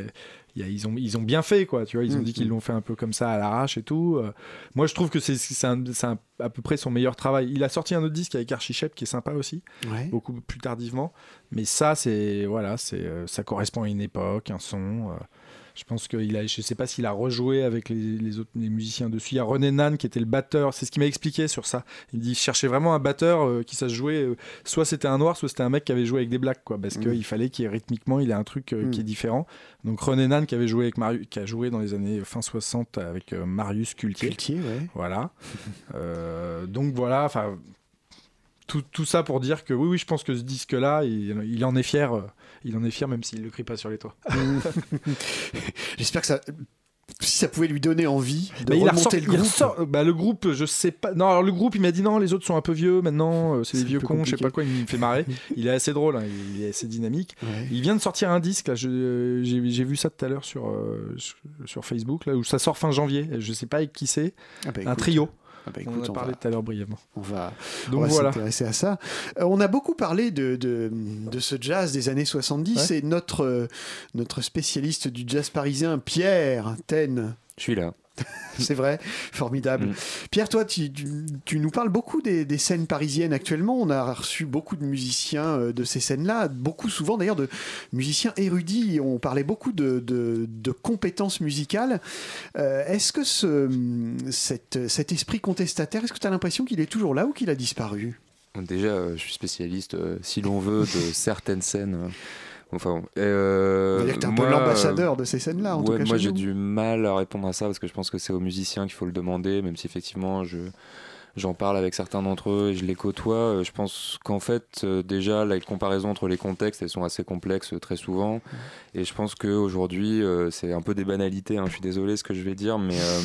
il a- ils ont, ils ont bien fait, quoi. Tu vois, ils ont Mhm. dit qu'ils l'ont fait un peu comme ça à l'arrache et tout. Euh, moi, je trouve que c'est c'est un- c'est un- à peu près son meilleur travail. Il a sorti un autre disque avec Archichep qui est sympa aussi Ouais. beaucoup plus tardivement. Mais ça, c'est voilà, c'est ça correspond à une époque, un son. euh, je pense qu'il a, je sais pas s'il a rejoué avec les, les autres les musiciens dessus. Il y a René Nan qui était le batteur. C'est ce qu'il m'a expliqué sur ça. Il dit, il cherchait vraiment un batteur euh, qui sache jouer. euh, soit c'était un noir, soit c'était un mec qui avait joué avec des blacks, quoi. Parce Mm. qu'il fallait qu'il rythmiquement, il ait un truc euh, Mm. qui est différent. Donc René Nan qui avait joué avec Marius, qui a joué dans les années fin 60 avec Marius Cultier. Cultier, ouais. Voilà. Donc voilà, enfin, tout, tout ça pour dire que oui, oui, je pense que ce disque-là, il, il en est fier. Euh, Il en est fier, même s'il ne le crie pas sur les toits. J'espère que ça. Si ça pouvait lui donner envie de Mais il remonter ressorti- le il groupe. ressort- bah, le groupe, je sais pas. Non, alors le groupe, il m'a dit non, les autres sont un peu vieux maintenant, euh, c'est des vieux cons, je sais compliqué. pas quoi, il me fait marrer. il est assez drôle, hein, il est assez dynamique. Ouais. Il vient de sortir un disque, je- j'ai vu ça tout à l'heure sur, euh, sur, sur Facebook, là, où ça sort fin janvier. Je sais pas avec qui c'est, Ah bah, un écoute, trio. Ah bah, on en écoute, a parlé va- tout à l'heure brièvement. On va, Donc on va voilà. s'intéresser à ça. Euh, on a beaucoup parlé de, de, de ce jazz des années 70 et notre, euh, notre spécialiste du jazz parisien, Pierre Ten. Je suis là. C'est vrai, formidable. Mm. Pierre, toi, tu, tu- tu nous parles beaucoup des, des scènes parisiennes actuellement. On a reçu beaucoup de musiciens euh, de ces scènes-là, beaucoup souvent d'ailleurs de musiciens érudits. On parlait beaucoup de, de- de compétences musicales. Euh, est-ce que ce, cette- cet esprit contestataire, est-ce que tu as l'impression qu'il est toujours là ou qu'il a disparu? Déjà, euh, je suis spécialiste, si l'on veut, de certaines scènes. Euh, Enfin, euh, On va dire que tu es un peu moi, l'ambassadeur de ces scènes-là, en tout cas. moi j'ai du mal à répondre à ça parce que je pense que c'est aux musiciens qu'il faut le demander, même si effectivement je j'en parle avec certains d'entre eux et je les côtoie. Euh, Je pense qu'en fait euh, déjà la comparaison entre les contextes elles sont assez complexes euh, très souvent et je pense qu'aujourd'hui euh, c'est un peu des banalités. hein, je suis désolé ce que je vais dire, mais euh,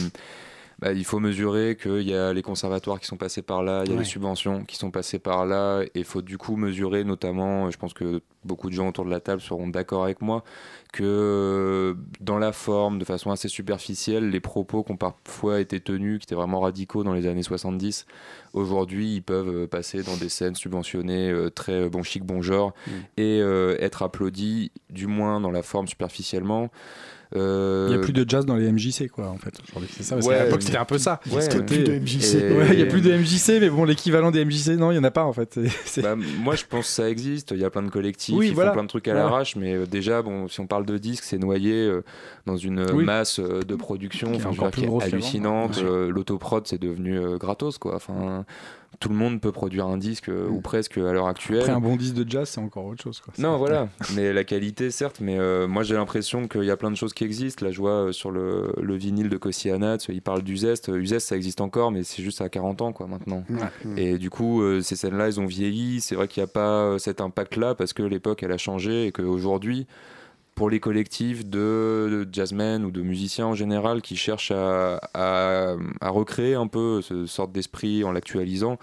bah, il faut mesurer qu'il y a les conservatoires qui sont passés par là, il y a Ouais. les subventions qui sont passées par là, et il faut du coup mesurer notamment, je pense que beaucoup de gens autour de la table seront d'accord avec moi, que euh, dans la forme, de façon assez superficielle, les propos qui ont parfois été tenus, qui étaient vraiment radicaux dans les années 70, aujourd'hui ils peuvent euh, passer dans des scènes subventionnées euh, très bon chic, bon genre, Mm. et euh, être applaudis, du moins dans la forme superficiellement. Euh, Il n'y a plus de jazz dans les MJC, quoi, en fait. C'est ça, parce Ouais, qu'à l'époque, c'était un peu ça. Ouais, C'était- plus de MJC. Et- Ouais, il n'y a plus de MJC, mais bon, l'équivalent des MJC, non, il n'y en a pas, en fait. Bah, moi, je pense que ça existe. Il y a plein de collectifs, Oui, ils voilà. font plein de trucs à Voilà. l'arrache, mais euh, déjà, bon, si on parle de disques, c'est noyé euh, dans une Oui. masse euh, de production Qui est enfin, encore dire, plus qui est hallucinante. Ouais. Euh, L'autoprod, c'est devenu euh, gratos, quoi. Enfin, tout le monde peut produire un disque, euh, Mm. ou presque à l'heure actuelle. Après, un bon disque de jazz, c'est encore autre chose, quoi. Non, voilà. mais la qualité, certes. Mais euh, moi, j'ai l'impression qu'il y a plein de choses qui existent. Là, je vois euh, sur le, le vinyle de Kossianat, il parle d'Uzest. Euh, Uzest, ça existe encore, mais c'est juste à 40 ans, quoi, maintenant. Ouais. Et du coup, ces scènes-là, elles ont vieilli. C'est vrai qu'il n'y a pas cet impact-là parce que l'époque, elle a changé et qu'aujourd'hui, pour les collectifs de, jazzmen ou de musiciens en général qui cherchent à recréer un peu ce sorte d'esprit en l'actualisant,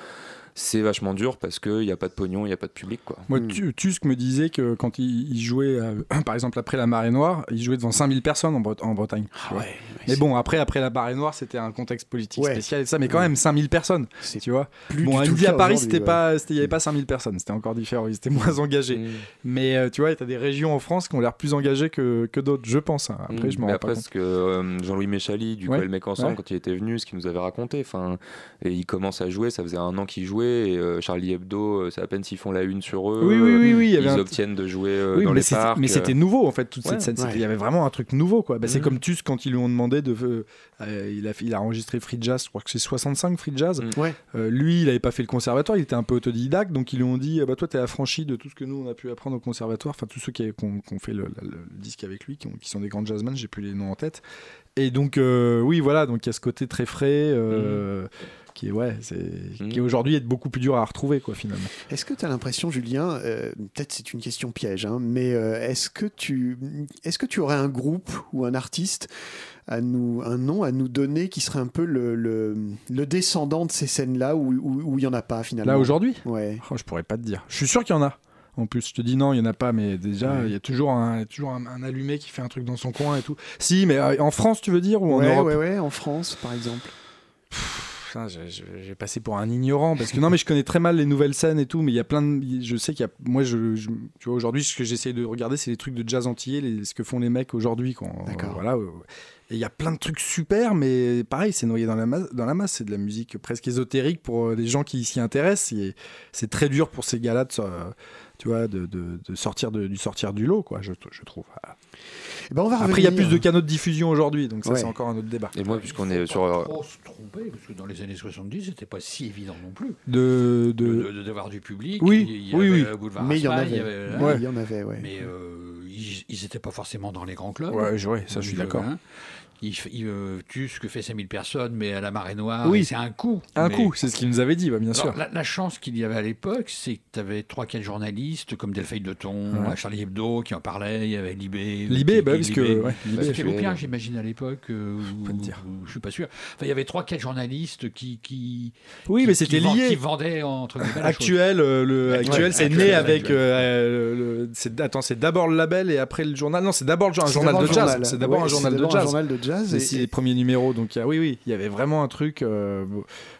c'est vachement dur parce qu'il n'y a pas de pognon, il n'y a pas de public. Quoi. Moi, Mm. Tu- Tusk me disait que quand il, il jouait, euh, par exemple, après la marée noire, il jouait devant 5000 personnes en, Bre- en Bretagne. Ah ouais, Mais bon, après, après la marée noire, c'était un contexte politique Ouais. spécial et ça, mais quand Ouais. même 5000 personnes, c'est tu vois. plus bon, à midi à Paris, aujourd'hui, c'était ouais. pas, c'était- il n'y avait pas 5000 personnes, c'était encore différent, ils étaient moins engagés. Mm. Mais euh, tu vois, tu as des régions en France qui ont l'air plus engagées que, que d'autres, je pense. hein. Après, Mm. je m'en rends après, pas compte. ce que euh, Jean-Louis Méchali, du Ouais. coup, le mec ensemble, Ouais. quand il était venu, ce qu'il nous avait raconté, et il commence à jouer, ça faisait un an qu'il jouait, et euh, Charlie Hebdo, euh, c'est à peine s'ils font la une sur eux, Oui, oui, oui, y ils obtiennent de jouer euh, Oui, dans mais les c'était- parcs. mais euh, c'était nouveau en fait toute Ouais, cette scène. Il y avait vraiment un truc nouveau quoi. Bah, C'est Mhm. comme Tusk quand ils lui ont demandé de. euh, euh, il, a, il a enregistré Free Jazz, je crois que c'est 65 Free Jazz. Mm. Ouais. Euh, lui, il n'avait pas fait le conservatoire, il était un peu autodidacte, donc ils lui ont dit ah bah, Toi, t'es affranchi de tout ce que nous on a pu apprendre au conservatoire. Enfin, tous ceux qui ont fait le, le- le disque avec lui, qui, ont- qui sont des grands jazzmen, j'ai plus les noms en tête. Et donc, euh, oui, voilà, donc il y a ce côté très frais. Qui est, ouais, Mhm. qui aujourd'hui est beaucoup plus dur à retrouver, quoi, finalement. Est-ce que tu as l'impression, Julien, euh, peut-être c'est une question piège, hein, mais euh, est-ce que tu est-ce que tu aurais un groupe ou un artiste à nous un nom à nous donner qui serait un peu le, le, le descendant de ces scènes-là où où- où il y en a pas finalement? Là, aujourd'hui? Ouais. Oh, je pourrais pas te dire. Je suis sûr qu'il y en a. En plus, je te dis non, il y en a pas, mais déjà, Ouais. il y a toujours un, il toujours un, un allumé qui fait un truc dans son coin et tout. Si, mais euh, en France, tu veux dire, ou en ouais, Europe? ouais, ouais, en France par exemple. J'ai passé pour un ignorant parce que non, mais je connais très mal les nouvelles scènes et tout, mais il y a plein de. Je sais qu'il y a. Moi, je, je- tu vois, aujourd'hui, ce que j'essaie de regarder, c'est les trucs de jazz antillais, les- ce que font les mecs aujourd'hui. quand D'accord. voilà. Et il y a plein de trucs super, mais pareil, c'est noyé dans la masse. Dans la masse, c'est de la musique presque ésotérique pour euh, les gens qui s'y intéressent. Et C'est très dur pour ces gars-là de, so- tu vois, de, de- de sortir de, du sortir du lot, quoi. Je, je trouve. Voilà. Eh ben, on va Après, il y a plus de canaux de diffusion aujourd'hui, donc ça, Ouais. c'est encore un autre débat. Et moi, puisqu'on est sur. pas euh, trop se tromper, parce que dans les années 70, c'était pas si évident non plus De, de... de- de- d'avoir du public. Oui, il y oui, avait oui. Boulevard Mais il y en avait. Ouais, hein, Il y en avait, ouais. Mais euh, ils ils étaient pas forcément dans les grands clubs. Ouais, je- ouais, ça, je suis d'accord. hein. Il, il, euh, Tusk fait 5000 personnes, mais à la marée noire, Oui. c'est un coup. Un Mais- coup, c'est ce qu'il nous avait dit, bah, bien Alors, sûr. La, la chance qu'il y avait à l'époque, c'est que tu avais 3-4 journalistes comme Delphine de Ton, Ouais. Charlie Hebdo qui en parlait, il y avait Libé. Libé, qui- bah, parce que, Libé. Libé, C'était Lopien, j'imagine, à l'époque. euh, je suis pas sûr. Enfin, il y avait 3-4 journalistes qui. qui Oui, qui- mais c'était lié. Qui vendaient entre guillemets. Actuel, euh, le actuel, ouais, c'est né avec. euh, le- attends, c'est d'abord le label et après le journal. Non, c'est d'abord un journal de jazz. C'est d'abord un journal de jazz. Jazz. C'est et- si les premiers numéros. Donc, il y a- oui, oui, il y avait vraiment un truc euh,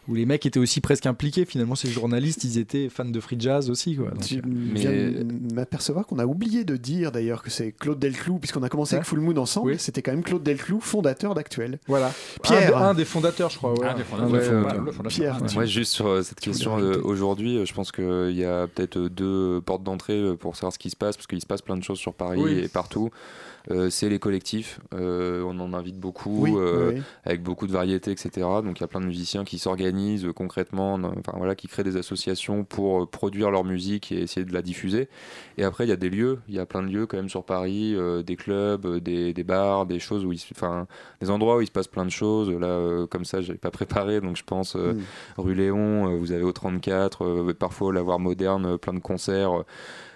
où les mecs étaient aussi presque impliqués. Finalement, ces journalistes, ils étaient fans de free jazz aussi. Quoi. Donc, Tu euh, viens Mais- de m'apercevoir qu'on a oublié de dire d'ailleurs que c'est Claude Delclou, puisqu'on a commencé Ouais. avec Full Moon ensemble, Oui. c'était quand même Claude Delclou, fondateur d'Actuel. voilà. Pierre. Un, un des fondateurs, je crois. ouais. Un des fondateurs. Ouais, Le fondateur, fondateur. Pierre, tu- Moi, juste sur euh, cette question euh, aujourd'hui, euh, je pense qu'il y a peut-être euh, deux portes d'entrée euh, pour savoir ce qui se passe, parce qu'il se passe plein de choses sur Paris Oui. et partout. Euh, c'est les collectifs, euh, on en invite beaucoup, Oui, euh, oui, avec beaucoup de variétés, etc. Donc il y a plein de musiciens qui s'organisent concrètement, enfin voilà, qui créent des associations pour produire leur musique et essayer de la diffuser. Et après, il y a des lieux, il y a plein de lieux quand même sur Paris, des clubs, des, des bars, des choses où, il enfin, des endroits où il se passe plein de choses. Là, comme ça, j'avais pas préparé, donc je pense Mm. rue Léon, vous avez au 34, euh, parfois la voir moderne, plein de concerts.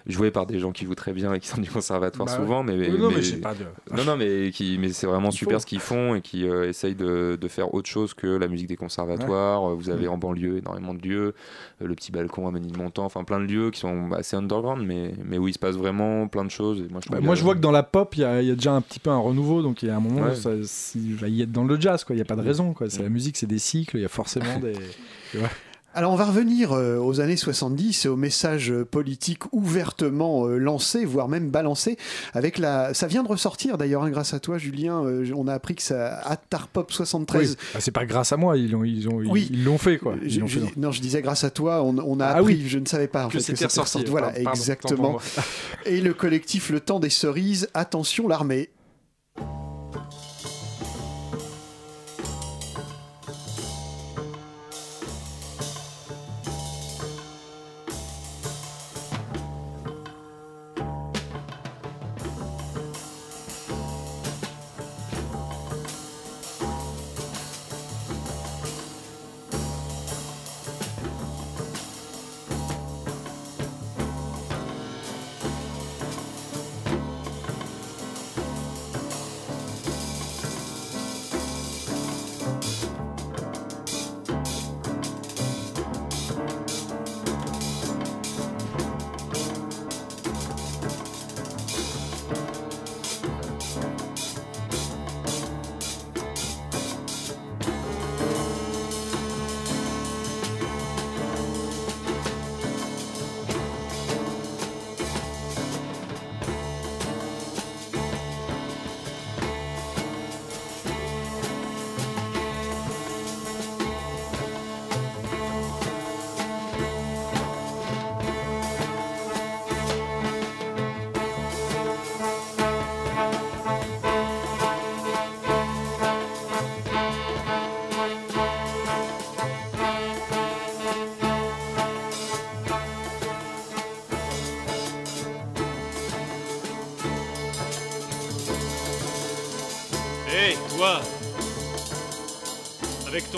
Joué par des gens qui jouent très bien et qui sont du conservatoire Bah souvent, mais, Oui, non, mais j'ai pas de- non, non, mais qui, mais c'est vraiment super ce qu'ils font et qui euh, essayent de, de faire autre chose que la musique des conservatoires. Euh, Vous avez Mm. en banlieue énormément de lieux, euh, le petit balcon à Ménilmontant, enfin plein de lieux qui sont assez underground, mais, mais où il se passe vraiment plein de choses. Et moi, je, Bah, moi, je vois que dans la pop, il y, a il y a déjà un petit peu un renouveau, donc il y a un moment Ouais. où ça, il va y être dans le jazz, quoi. Il n'y a pas de raison, quoi. C'est la musique, c'est des cycles, il y a forcément des. Alors on va revenir euh, aux années 70 et aux messages politiques ouvertement euh, lancés, voire même balancés. Avec la, ça vient de ressortir d'ailleurs, hein, grâce à toi, Julien. euh, on a appris que ça à Tarpop 73. Oui. Bah, c'est pas grâce à moi, ils l'ont, ils ont, ils- Oui. ils l'ont fait, quoi. Ils Je- l'ont je- fait. non, je disais grâce à toi, on, on a Ah appris, oui. je ne savais pas en Que c'était ressorti. Voilà, Pardon, pour exactement. Et le collectif Le Temps des Cerises, attention l'armée.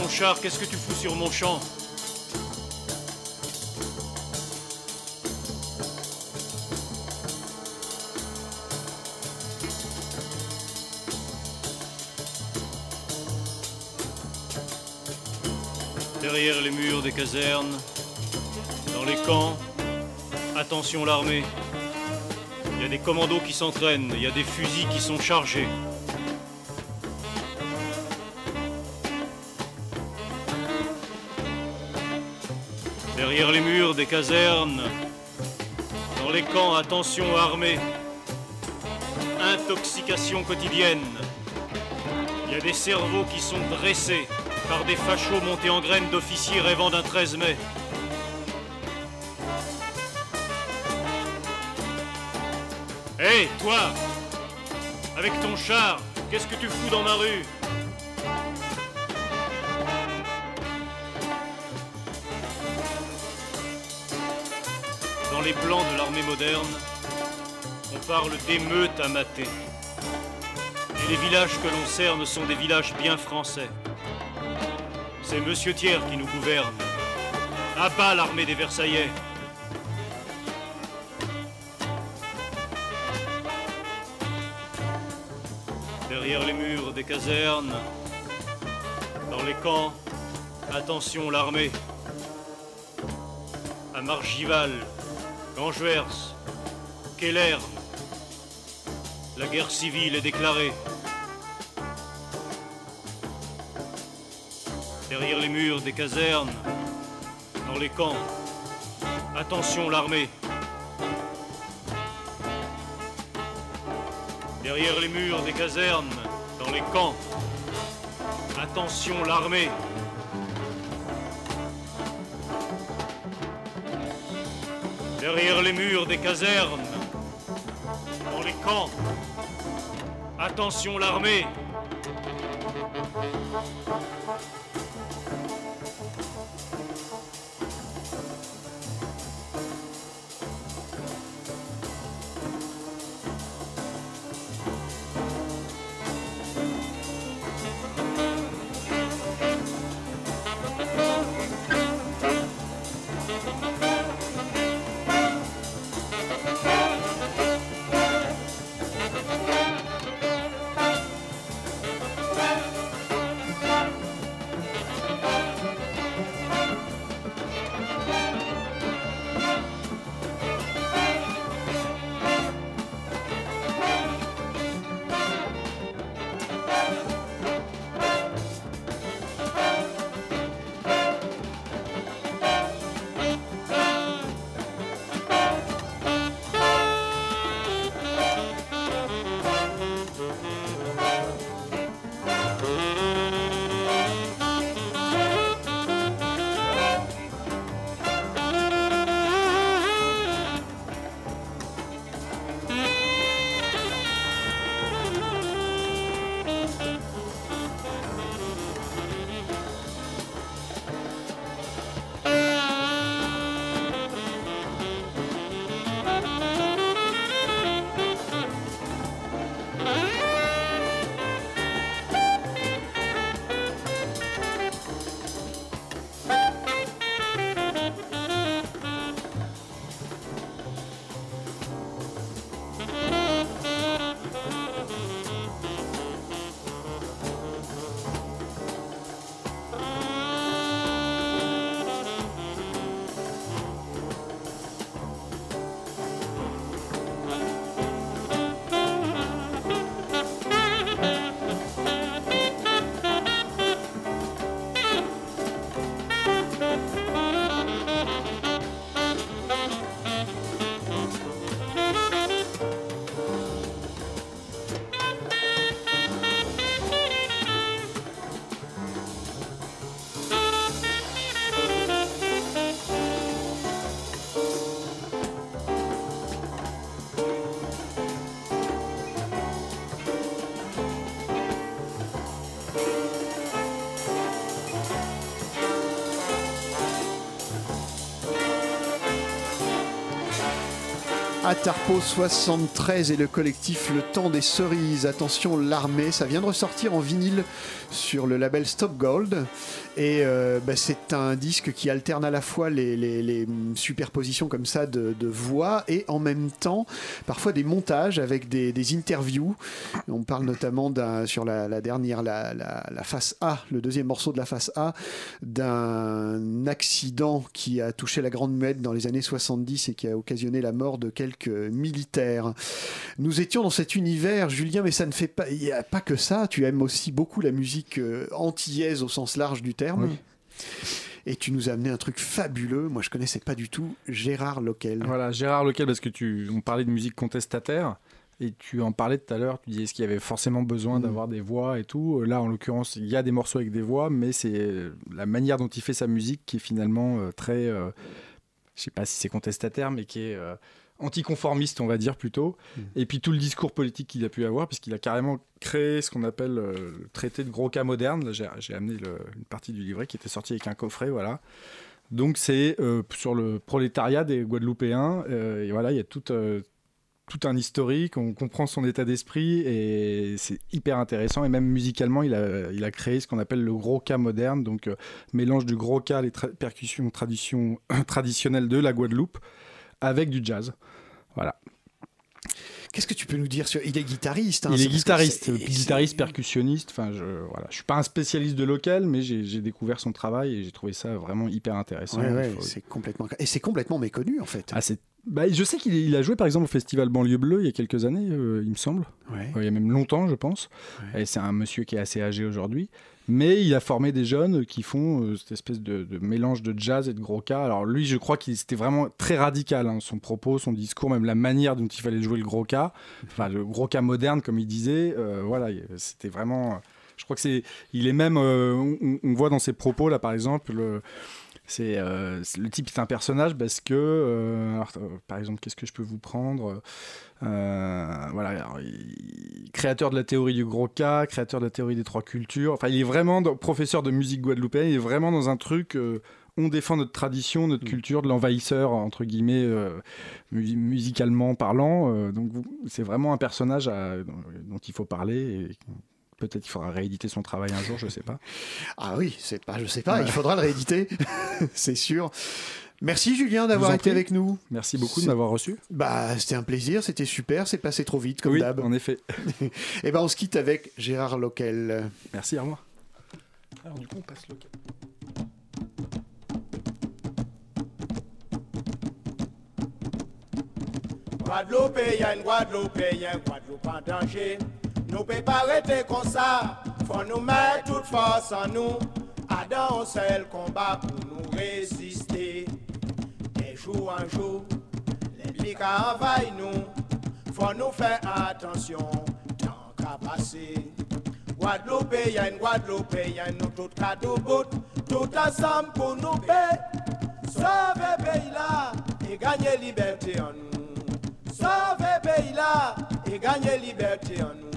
Char, qu'est-ce que tu fous sur mon champ Derrière les murs des casernes, dans les camps, attention l'armée. Il y a des commandos qui s'entraînent, il y a des fusils qui sont chargés. Derrière les murs des casernes, dans les camps, attention armée. Intoxication quotidienne. Il y a des cerveaux qui sont dressés par des fachos montés en graines d'officiers rêvant d'un 13 mai. Hé, toi Avec ton char, qu'est-ce que tu fous dans ma rue? De l'armée moderne, on parle d'émeutes à mater. Et les villages que l'on cerne sont des villages bien français. C'est Monsieur Thiers qui nous gouverne. À bas l'armée des Versaillais. Derrière les murs des casernes, dans les camps, attention l'armée. À Margival, Gangeers, Keller, la guerre civile est déclarée. Derrière les murs des casernes, dans les camps, attention l'armée. Derrière les murs des casernes, dans les camps, attention l'armée. Derrière les murs des casernes, dans les camps, attention l'armée. Atarpo 73 et le collectif Le Temps des Cerises. Attention, l'armée, ça vient de ressortir en vinyle sur le label Stop Gold. Et euh, bah, c'est un disque qui alterne à la fois les, superpositions comme ça de, voix et en même temps parfois des montages avec des interviews. On parle notamment d'un, sur la, la dernière, la, la- la face A, le deuxième morceau de la face A, d'un accident qui a touché la Grande Muette dans les années 70 et qui a occasionné la mort de quelques militaires. Nous étions dans cet univers, Julien, mais ça ne fait pas, il n'y a pas que ça. Tu aimes aussi beaucoup la musique euh, antillaise au sens large du terme. Oui. Et tu nous as amené un truc fabuleux. Moi, je connaissais pas du tout Gérard Loquel. Voilà, Gérard Lequel, parce que tu, on parlait de musique contestataire. Et tu en parlais tout à l'heure, tu disais est-ce qu'il y avait forcément besoin d'avoir des voix et tout? Là, en l'occurrence, il y a des morceaux avec des voix, mais c'est euh, la manière dont il fait sa musique qui est finalement euh, très, euh, je sais pas si c'est contestataire, mais qui est euh, anticonformiste, on va dire plutôt. Et puis tout le discours politique qu'il a pu avoir, puisqu'il a carrément créé ce qu'on appelle euh, le traité de gros cas moderne. J'ai, amené le- une partie du livret qui était sorti avec un coffret, voilà. Donc c'est euh, sur le prolétariat des Guadeloupéens. euh, et voilà, il y a tout, euh, tout un historique, on comprend son état d'esprit et c'est hyper intéressant. Et même musicalement, il a, créé ce qu'on appelle le gros cas moderne, donc euh, mélange du gros cas, les percussions tradition- traditionnelles de la Guadeloupe, avec du jazz. Voilà. Qu'est-ce que tu peux nous dire sur Il est guitariste. hein, il est guitariste, guitariste, percussionniste. Enfin, je voilà, je suis pas un spécialiste de local, mais j'ai découvert son travail et j'ai trouvé ça vraiment hyper intéressant. Ouais, ouais, Il faut- c'est complètement et c'est complètement méconnu en fait. Ah, c'est- bah, je sais qu'il a joué par exemple au festival Banlieue Bleue il y a quelques années, euh, il me semble. Ouais. Il y a même longtemps, je pense. Et c'est un monsieur qui est assez âgé aujourd'hui. Mais il a formé des jeunes qui font euh, cette espèce de, mélange de jazz et de gros cas. Alors lui, je crois qu'il c'était vraiment très radical, hein, son propos, son discours, même la manière dont il fallait jouer le gros cas. Enfin, le gros cas moderne, comme il disait. euh, voilà, il- c'était vraiment... Je crois que c'est... Il est même... euh, on, on voit dans ses propos, là, par exemple... le- c'est euh, c'est- le type est un personnage parce que euh, alors, euh, par exemple qu'est-ce que je peux vous prendre Euh, voilà alors, il- créateur de la théorie du gros cas créateur de la théorie des trois cultures enfin il est vraiment dans- professeur de musique guadeloupéenne il est vraiment dans un truc on défend notre tradition, notre culture de l'envahisseur, entre guillemets, euh, mu- musicalement parlant. euh, donc, c'est vraiment un personnage à- dont, dont il faut parler. Et peut-être qu'il faudra rééditer son travail un jour, je sais pas. Ah oui, c'est pas, je sais pas, Ouais. il faudra le rééditer, c'est sûr. Merci Julien d'avoir été prie. avec nous. Merci beaucoup de m'avoir reçu. Bah, c'était un plaisir, c'était super, c'est passé trop vite comme Oui, d'hab. en effet. Et ben on se quitte avec Gérard Loquel. Merci, au revoir. Alors du coup, on passe Guadeloupéen, Guadeloupéen, Guadeloupe en danger. Nous ne pouvons pas rester comme ça. Faut nous mettre toute force en nous. Adam, c'est le combat pour nous résister. Des jours en jour, les blics envahissent nous. Faut nous faire attention, tant qu'à passer. Guadeloupéen, Guadeloupéen, nous tout cas de bout, tout ensemble pour nous paix. Sauver pays là et gagner liberté en nous. Sauver pays là et gagner liberté en nous.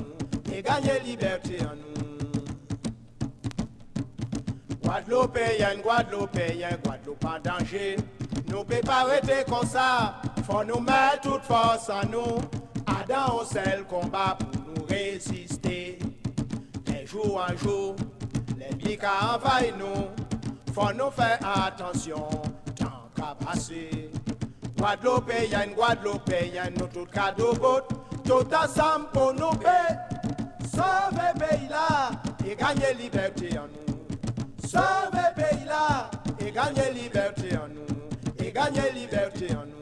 Gagner liberté en nous. Guadeloupéen, Guadeloupéen, Guadeloupe en danger. Nous peut pas rester comme ça. Faut nous mettre toute force en nous. Adam, c'est le combat pour nous résister. Les jours en jour, les blics envahissent nous. Faut nous faire attention, tant qu'à passer. Guadeloupéen, Guadeloupéen, nous tout cas de bout, tout ensemble pour nous paix. Sauver pays là et gagner liberté en nous. Sauver pays là et gagner liberté en nous. Et gagner liberté en nous.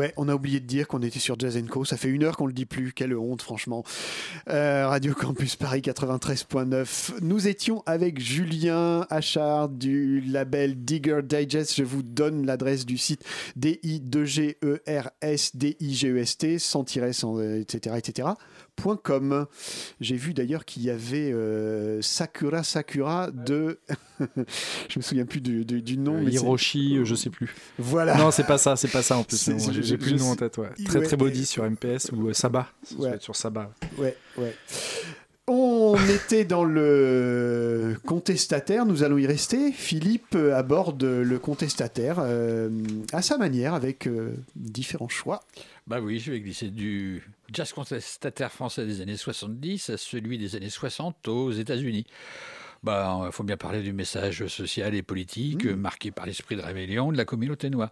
Ouais, on a oublié de dire qu'on était sur Jazz Co. Ça fait une heure qu'on le dit plus. Quelle honte, franchement. Euh, Radio Campus Paris 93.9. Nous étions avec Julien Achard du label Digger Digest. Je vous donne l'adresse du site D-I-2-G-E-R-S-D-I-G-E-S-T, sans tirer, sans, etc., etc. .com. J'ai vu d'ailleurs qu'il y avait euh, Sakura Sakura de. je me souviens plus du, du, du nom. Euh, mais Hiroshi, euh, je sais plus. Voilà. Non, c'est pas ça, c'est pas ça en plus. J'ai plus le nom en tête. Ouais. Très Ouais. très body sur MPS ou euh, Saba. Ouais. Sur Saba. Ouais, ouais. On était dans le contestataire, nous allons y rester. Philippe aborde le contestataire euh, à sa manière, avec euh, différents choix. Bah oui, je vais glisser du jazz contestataire français des années 70 à celui des années 60 aux États-Unis. Bah, il faut bien parler du message social et politique euh, marqué par l'esprit de rébellion de la communauté noire.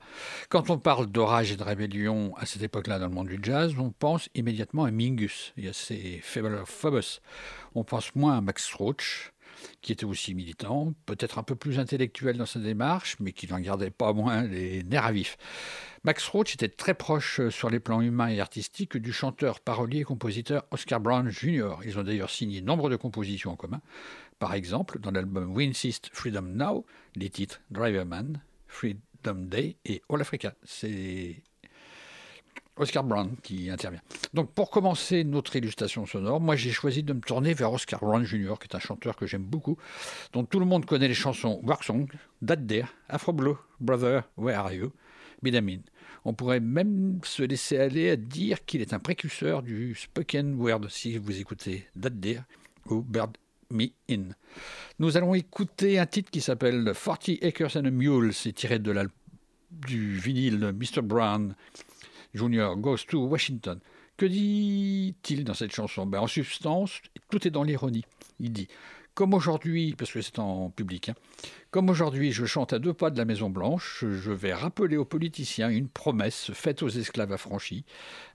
Quand on parle d'orage et de rébellion à cette époque-là dans le monde du jazz, on pense immédiatement à Mingus et à ses Phobos. On pense moins à Max Roach, qui était aussi militant, peut-être un peu plus intellectuel dans sa démarche, mais qui n'en gardait pas moins les nerfs à vif. Max Roach était très proche euh, sur les plans humains et artistiques du chanteur, parolier et compositeur Oscar Brown Jr. Ils ont d'ailleurs signé nombre de compositions en commun. Par exemple, dans l'album We Insist Freedom Now, les titres Driverman, Freedom Day et All Africa. C'est Oscar Brown qui intervient. Donc pour commencer notre illustration sonore, moi j'ai choisi de me tourner vers Oscar Brown Jr., qui est un chanteur que j'aime beaucoup, dont tout le monde connaît les chansons Work Song, That There, Afro Blue, Brother, Where Are You, Bidamin. On pourrait même se laisser aller à dire qu'il est un précurseur du spoken word si vous écoutez That There ou Bird Me In. Nous allons écouter un titre qui s'appelle 40 Acres and a Mule, c'est tiré de du vinyle Mr. Brown Jr. Goes to Washington. Que dit-il dans cette chanson? Ben, En substance, tout est dans l'ironie. Il dit Comme aujourd'hui, parce que c'est en public, hein, comme aujourd'hui je chante à deux pas de la Maison Blanche, je vais rappeler aux politiciens une promesse faite aux esclaves affranchis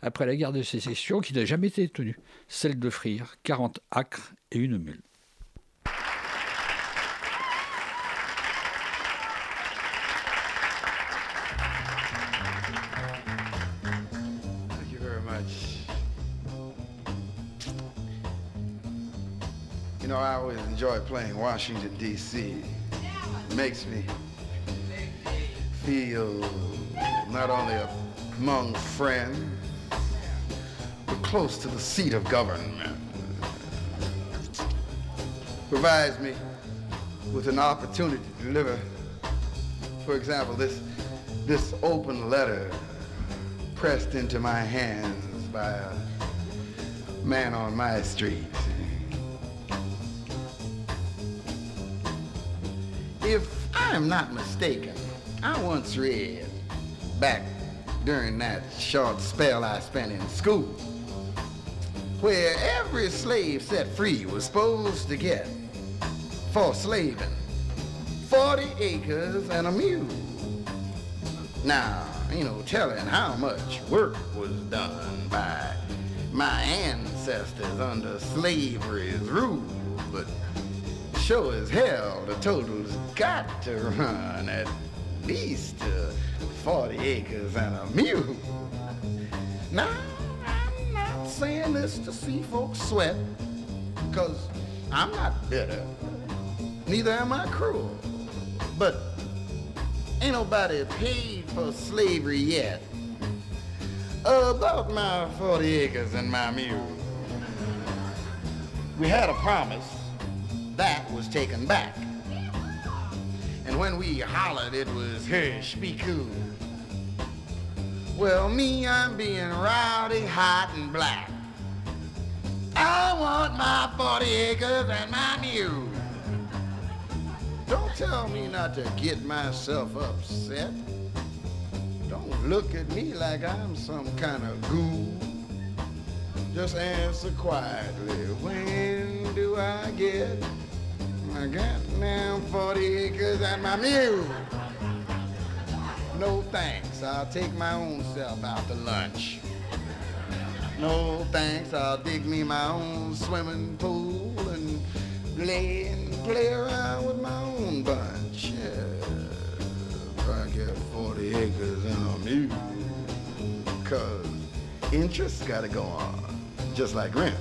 après la guerre de sécession qui n'a jamais été tenue, celle d'offrir 40 acres et une mule. Playing Washington, D.C. Makes me feel not only among friends, but close to the seat of government. Provides me with an opportunity to deliver, for example, this, this open letter pressed into my hands by a man on my street. If I'm not mistaken, I once read back during that short spell I spent in school where every slave set free was supposed to get for slaving 40 acres and a mule. Now, ain't no telling how much work was done by my ancestors under slavery's rule, but sure as hell the total's got to run at least uh, 40 acres and a mule. Now, I'm not saying this to see folks sweat, because I'm not bitter, neither am I cruel, but ain't nobody paid for slavery yet. About my 40 acres and my mule. We had a promise that was taken back. And when we hollered, it was hush, be cool. Well, me, I'm being rowdy, hot, and black. I want my 40 acres and my mule. Don't tell me not to get myself upset. Don't look at me like I'm some kind of ghoul. Just answer quietly, when do I get my goddamn 40 acres and my mule? No thanks, I'll take my own self out to lunch. No thanks, I'll dig me my own swimming pool and play and play around with my own bunch. Yeah, if I get 40 acres and a mule. Cause interest gotta go on, just like rent.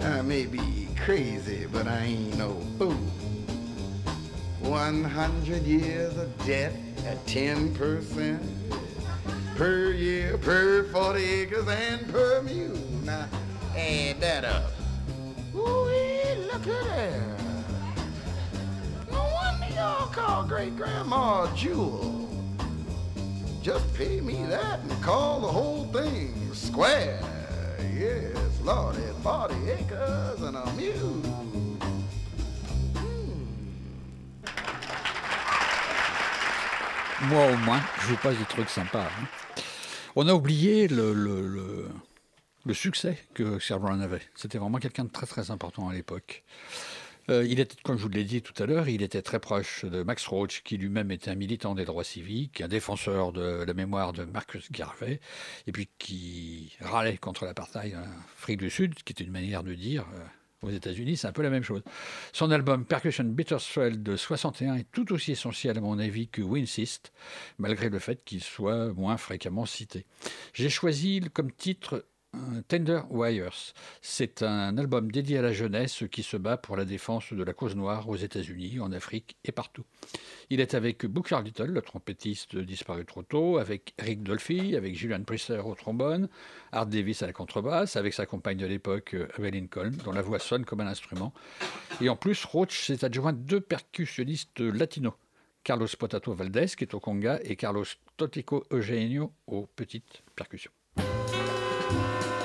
I may be crazy, but I ain't no fool. 100 years of debt at 10% per year, per 40 acres, and per mule. Now, add that up. Ooh, look at that. No wonder y'all call great grandma Jewel. Just pay me that and call the whole thing square. Yes, Lord, it's 40 acres and a mule. Moi, au moins, je vous passe des trucs sympas. hein. On a oublié le, succès que Brown avait. C'était vraiment quelqu'un de très très important à l'époque. Euh, il était, comme je vous l'ai dit tout à l'heure, il était très proche de Max Roach, qui lui-même était un militant des droits civiques, un défenseur de la mémoire de Marcus Garvey, et puis qui râlait contre l'apartheid en Afrique du Sud, qui était une manière de dire euh, aux États-Unis, c'est un peu la même chose. Son album Percussion Bittersfeld de 61 est tout aussi essentiel à mon avis que Winsist, malgré le fait qu'il soit moins fréquemment cité. J'ai choisi comme titre Tender Wires. C'est un album dédié à la jeunesse qui se bat pour la défense de la cause noire aux États-Unis, en Afrique et partout. Il est avec Booker Little, le trompettiste disparu trop tôt, avec Eric Dolphy, avec Julian Priester au trombone, Art Davis à la contrebasse, avec sa compagne de l'époque, Ray Lincoln, dont la voix sonne comme un instrument. Et en plus, Roach s'est adjoint deux percussionnistes latinos. Carlos Potato Valdez, qui est au conga, et Carlos Totico Eugenio aux petites percussions. Max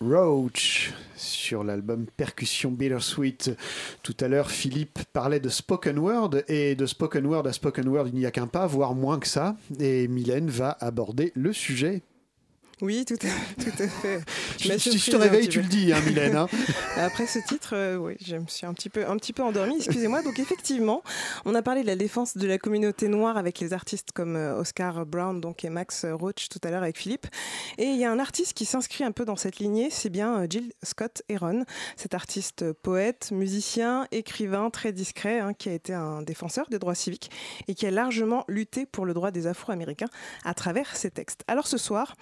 Roach sur l'album Percussion Bittersweet. Tout à l'heure, Philippe parlait de spoken word et de spoken word à spoken word, il n'y a qu'un pas, voire moins que ça. Et Mylène va aborder le sujet. Oui, tout à, tout à fait. Si je te réveille, tu le dis, hein, Mylène. Hein. Après ce titre, euh, oui, je me suis un petit peu, un petit peu endormie, excusez-moi. Donc effectivement, on a parlé de la défense de la communauté noire avec les artistes comme euh, Oscar Brown donc, et Max Roach tout à l'heure avec Philippe. Et il y a un artiste qui s'inscrit un peu dans cette lignée, c'est bien euh, Jill Scott Heron, cet artiste poète, musicien, écrivain très discret, hein, qui a été un défenseur des droits civiques et qui a largement lutté pour le droit des Afro-Américains à travers ses textes. Alors ce soir,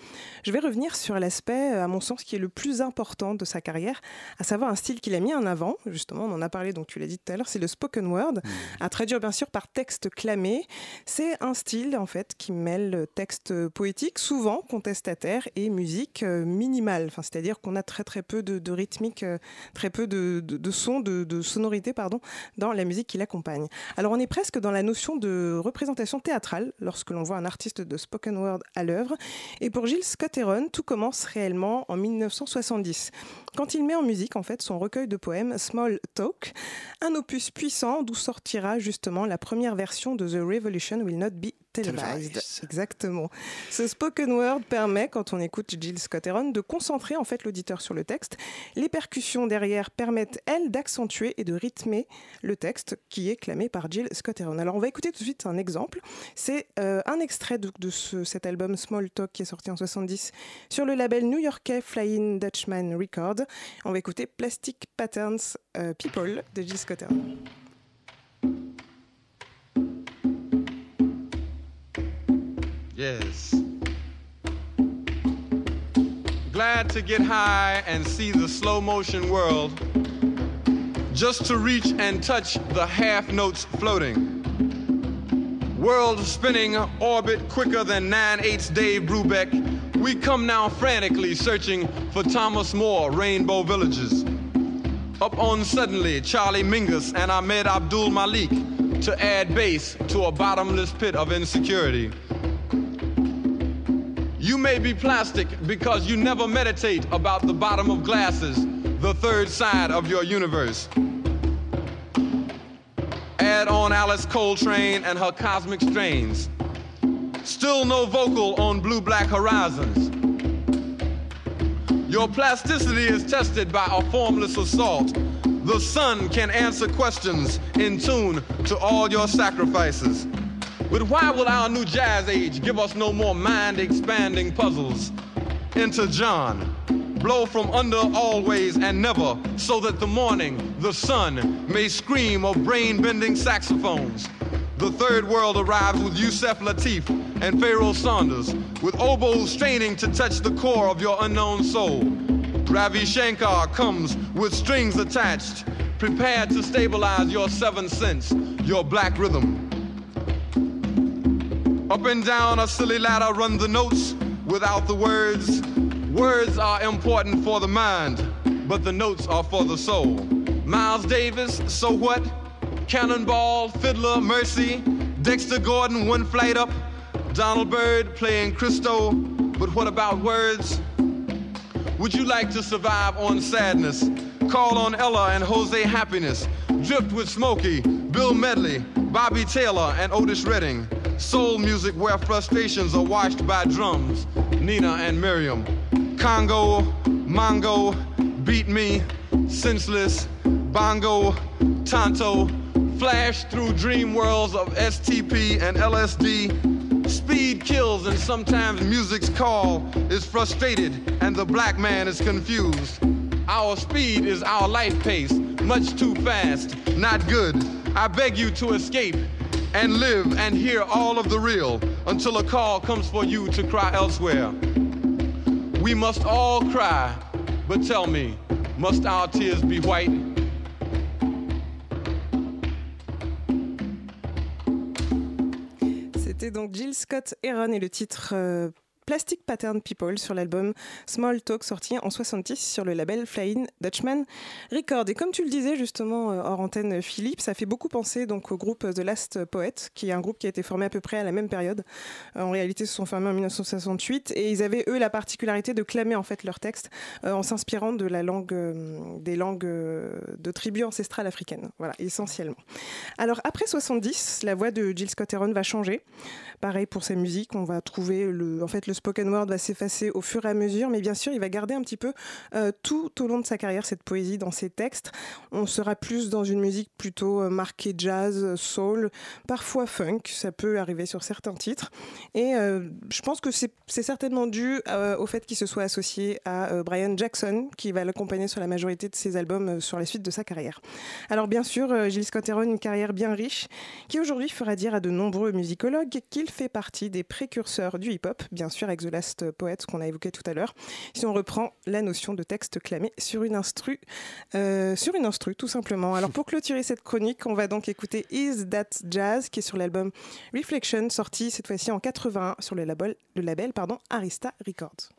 je vais revenir sur l'aspect, à mon sens, qui est le plus important de sa carrière, à savoir un style qu'il a mis en avant. Justement, on en a parlé, donc tu l'as dit tout à l'heure, c'est le spoken word, mmh. à traduire bien sûr par texte clamé. C'est un style, en fait, qui mêle texte poétique, souvent contestataire, et musique euh, minimale. Enfin, c'est-à-dire qu'on a très très peu de, rythmique, euh, très peu de, de, de son, de, sonorité, pardon, dans la musique qui l'accompagne. Alors, on est presque dans la notion de représentation théâtrale lorsque l'on voit un artiste de spoken word à l'œuvre. Et pour Gilles Scott tout commence réellement en 1970, quand il met en musique en fait son recueil de poèmes Small Talk, un opus puissant d'où sortira justement la première version de The Revolution Will Not Be televised. Exactement. Ce spoken word permet, quand on écoute Jill Scott Heron, de concentrer en fait l'auditeur sur le texte. Les percussions derrière permettent, elles, d'accentuer et de rythmer le texte qui est clamé par Jill Scott Heron. Alors on va écouter tout de suite un exemple. C'est euh, un extrait de, cet album Small Talk qui est sorti en 70 sur le label new-yorkais Flying Dutchman Records. On va écouter Plastic Patterns euh, People de Jill Scott Heron. Yes. Glad to get high and see the slow motion world. Just to reach and touch the half notes floating. World spinning orbit quicker than 9 8 Dave Brubeck. We come now frantically searching for Thomas More, Rainbow Villages. Up on suddenly Charlie Mingus and Ahmed Abdul Malik to add bass to a bottomless pit of insecurity. You may be plastic because you never meditate about the bottom of glasses, the third side of your universe. Add on Alice Coltrane and her cosmic strains. Still no vocal on blue black horizons. Your plasticity is tested by a formless assault. The sun can answer questions in tune to all your sacrifices. But why will our new jazz age give us no more mind expanding puzzles? Enter John. Blow from under always and never, so that the morning, the sun, may scream of brain bending saxophones. The third world arrives with Yusef Latif and Pharaoh Saunders, with oboes straining to touch the core of your unknown soul. Ravi Shankar comes with strings attached, prepared to stabilize your seventh sense, your black rhythm. Up and down a silly ladder run the notes without the words. Words are important for the mind, but the notes are for the soul. Miles Davis, so what? Cannonball, Fiddler, Mercy, Dexter Gordon, one flight up, Donald Byrd playing Christo, but what about words? Would you like to survive on sadness? Call on Ella and Jose Happiness, drift with Smokey, Bill Medley, Bobby Taylor, and Otis Redding. Soul music where frustrations are washed by drums. Nina and Miriam. Congo, Mongo, Beat Me, Senseless, Bongo, Tonto. Flash through dream worlds of STP and LSD. Speed kills and sometimes music's call is frustrated and the black man is confused. Our speed is our life pace, much too fast, not good. I beg you to escape and live and hear all of the real until a call comes for you to cry elsewhere. We must all cry, but tell me, must our tears be white? C'était donc Jill Scott Heron et le titre euh, Plastic Pattern People sur l'album Small Talk sorti en 66 sur le label Flying Dutchman Record. Et comme tu le disais justement euh, hors antenne Philippe, ça fait beaucoup penser donc au groupe The Last Poet, qui est un groupe qui a été formé à peu près à la même période. Euh, en réalité, ils se sont formés en 1968 et ils avaient eux la particularité de clamer en fait leurs textes euh, en s'inspirant de la langue, des langues de tribus ancestrales africaines. Voilà, essentiellement. Alors après 70, la voix de Jill Scott Heron va changer. Pareil pour sa musique, on va trouver le, en fait, le spoken word va s'effacer au fur et à mesure, mais bien sûr, il va garder un petit peu euh, tout au long de sa carrière cette poésie dans ses textes. On sera plus dans une musique plutôt euh, marquée jazz, soul, parfois funk, ça peut arriver sur certains titres. Et euh, je pense que c'est certainement dû au fait qu'il se soit associé à Brian Jackson, qui va l'accompagner sur la majorité de ses albums sur la suite de sa carrière. Alors bien sûr, Gilles Scott Heron, une carrière bien riche, qui aujourd'hui fera dire à de nombreux musicologues qu'il fait partie des précurseurs du hip-hop, bien sûr avec The Last Poet qu'on a évoqué tout à l'heure, si on reprend la notion de texte clamé sur une instru, euh, sur une instru tout simplement. Alors pour clôturer cette chronique, on va donc écouter Is That Jazz, qui est sur l'album Reflection, sorti cette fois-ci en 81 sur le label, le label pardon, Arista Records.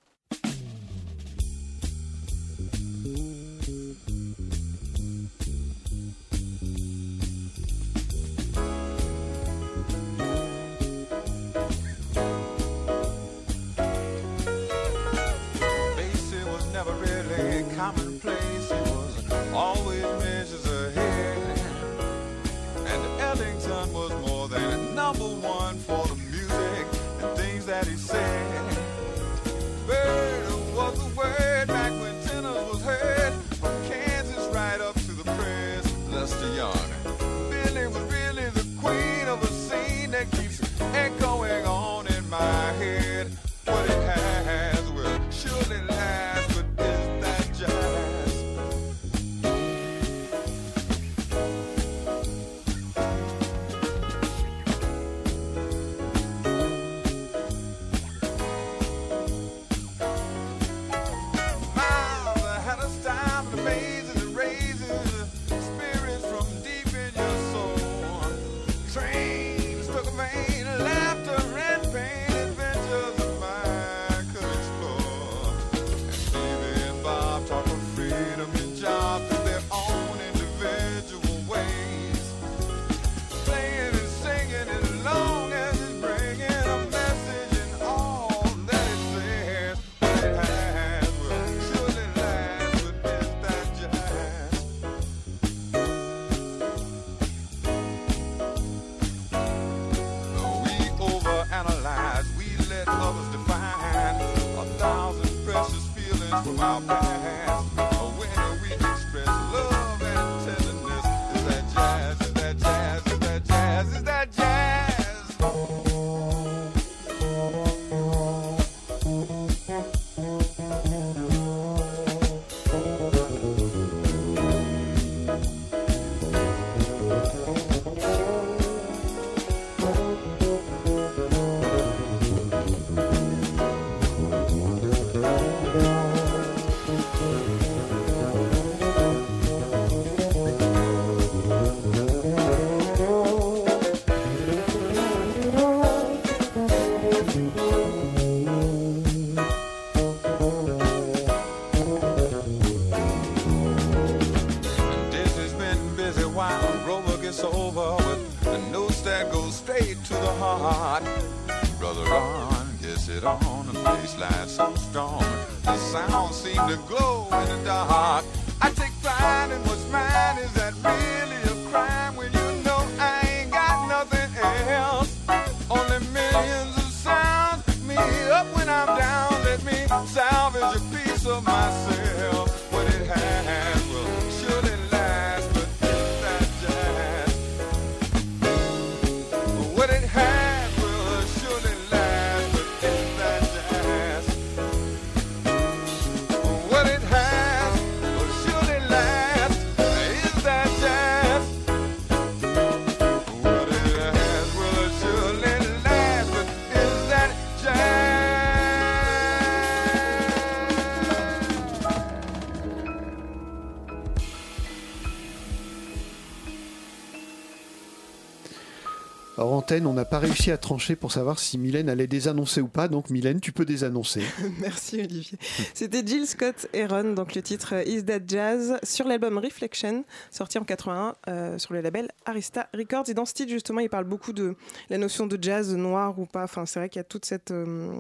On n'a pas réussi à trancher pour savoir si Mylène allait désannoncer ou pas. Donc Mylène, tu peux désannoncer. Merci Olivier. C'était Jill Scott Heron, donc le titre Is That Jazz, sur l'album Reflection, sorti en 81 euh, sur le label Arista Records. Et dans ce titre, justement, il parle beaucoup de la notion de jazz noir ou pas. Enfin, c'est vrai qu'il y a toute cette. euh,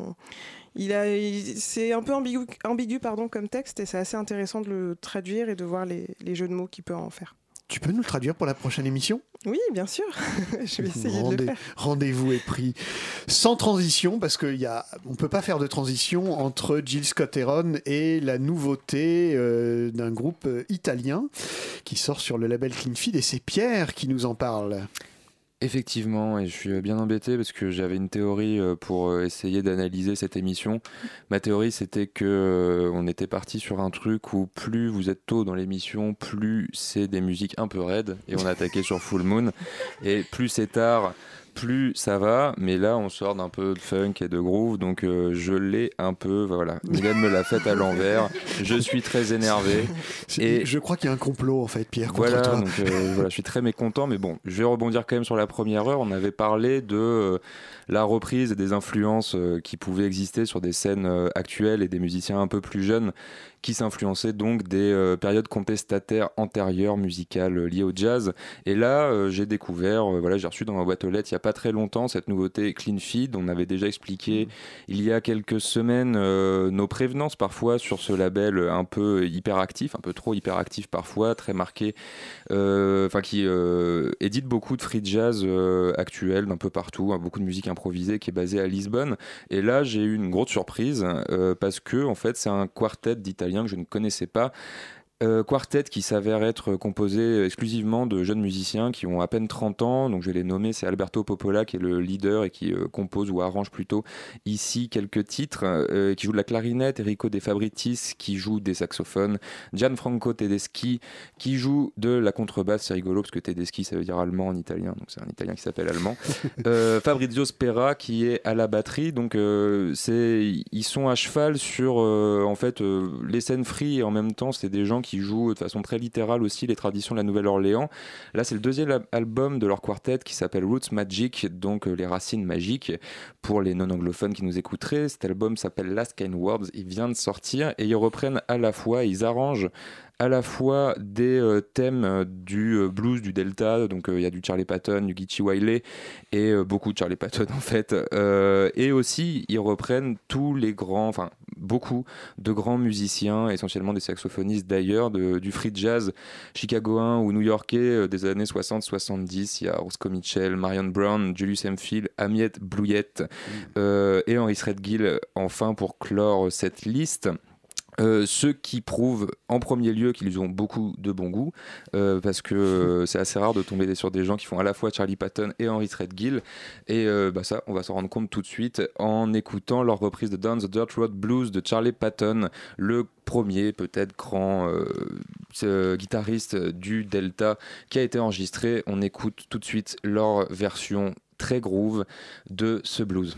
il a, c'est un peu ambigu, ambigu pardon, comme texte et c'est assez intéressant de le traduire et de voir les, les jeux de mots qu'il peut en faire. Tu peux nous le traduire pour la prochaine émission? Oui, bien sûr. Je vais essayer de le Rendez- faire. Rendez-vous est pris. Sans transition, parce qu'on ne peut pas faire de transition entre Jill Scott Heron et la nouveauté euh, d'un groupe euh, italien qui sort sur le label Clean Feed. Et c'est Pierre qui nous en parle. Effectivement, et je suis bien embêté parce que j'avais une théorie euh, pour euh, essayer d'analyser cette émission. Ma théorie, c'était que euh, on était parti sur un truc où plus vous êtes tôt dans l'émission, plus c'est des musiques un peu raides, et on attaquait sur Full Moon, et plus c'est tard. Plus ça va, mais là on sort d'un peu de funk et de groove, donc euh, je l'ai un peu. Voilà, Mylène me l'a faite à l'envers. Je suis très énervé. Et je crois qu'il y a un complot en fait, Pierre, contre Voilà, toi. donc euh, voilà, je suis très mécontent, mais bon, je vais rebondir quand même sur la première heure. On avait parlé de euh, la reprise et des influences euh, qui pouvaient exister sur des scènes euh, actuelles et des musiciens un peu plus jeunes qui s'influençaient donc des euh, périodes contestataires antérieures musicales liées au jazz. Et là, j'ai découvert, voilà, j'ai reçu dans ma boîte aux lettres il n'y a pas très longtemps cette nouveauté Clean Feed. On avait déjà expliqué il y a quelques semaines nos prévenances parfois sur ce label un peu hyperactif, un peu trop hyperactif parfois, très marqué, euh, enfin qui euh, édite beaucoup de free jazz euh, actuel d'un peu partout, hein, beaucoup de musique improvisée qui est basée à Lisbonne. Et là, j'ai eu une grosse surprise euh, parce que en fait, c'est un quartet d'Italiens que je ne connaissais pas. Euh, quartet qui s'avère être composé exclusivement de jeunes musiciens qui ont à peine 30 ans. Donc je vais les nommer, c'est Alberto Popola qui est le leader et qui euh, compose ou arrange plutôt ici quelques titres, euh, qui joue de la clarinette, Enrico De Fabritis qui joue des saxophones, Gianfranco Tedeschi qui joue de la contrebasse, c'est rigolo parce que Tedeschi ça veut dire allemand en italien, donc c'est un italien qui s'appelle allemand. Fabrizio Spera qui est à la batterie, donc c'est ils sont à cheval sur en fait les scènes free et en même temps c'est des gens qui jouent de façon très littérale aussi les traditions de la Nouvelle-Orléans. Là c'est le deuxième al- album de leur quartet qui s'appelle Roots Magic, donc euh, les racines magiques pour les non-anglophones qui nous écouteraient. Cet album s'appelle Last Kind Words, il vient de sortir et ils reprennent à la fois, ils arrangent à la fois des euh, thèmes euh, du euh, blues du Delta, donc euh, il y a du Charlie Patton, du Geechee Wiley et beaucoup de Charlie Patton en fait, et aussi ils reprennent tous les grands, enfin beaucoup de grands musiciens, essentiellement des saxophonistes d'ailleurs, de- du free jazz chicagoen ou new-yorkais des années 60-70. Il y a Roscoe Mitchell, Marion Brown, Julius Hemphill, Amiette Blouillette euh, et Henry Threadgill enfin pour clore cette liste. Euh, ce qui prouve en premier lieu qu'ils ont beaucoup de bon goût, euh, parce que euh, c'est assez rare de tomber sur des gens qui font à la fois Charlie Patton et Henry Threadgill. Et bah ça, on va s'en rendre compte tout de suite en écoutant leur reprise de Down the Dirt Road Blues de Charlie Patton, le premier peut-être grand guitariste du Delta qui a été enregistré. On écoute tout de suite leur version très groove de ce blues.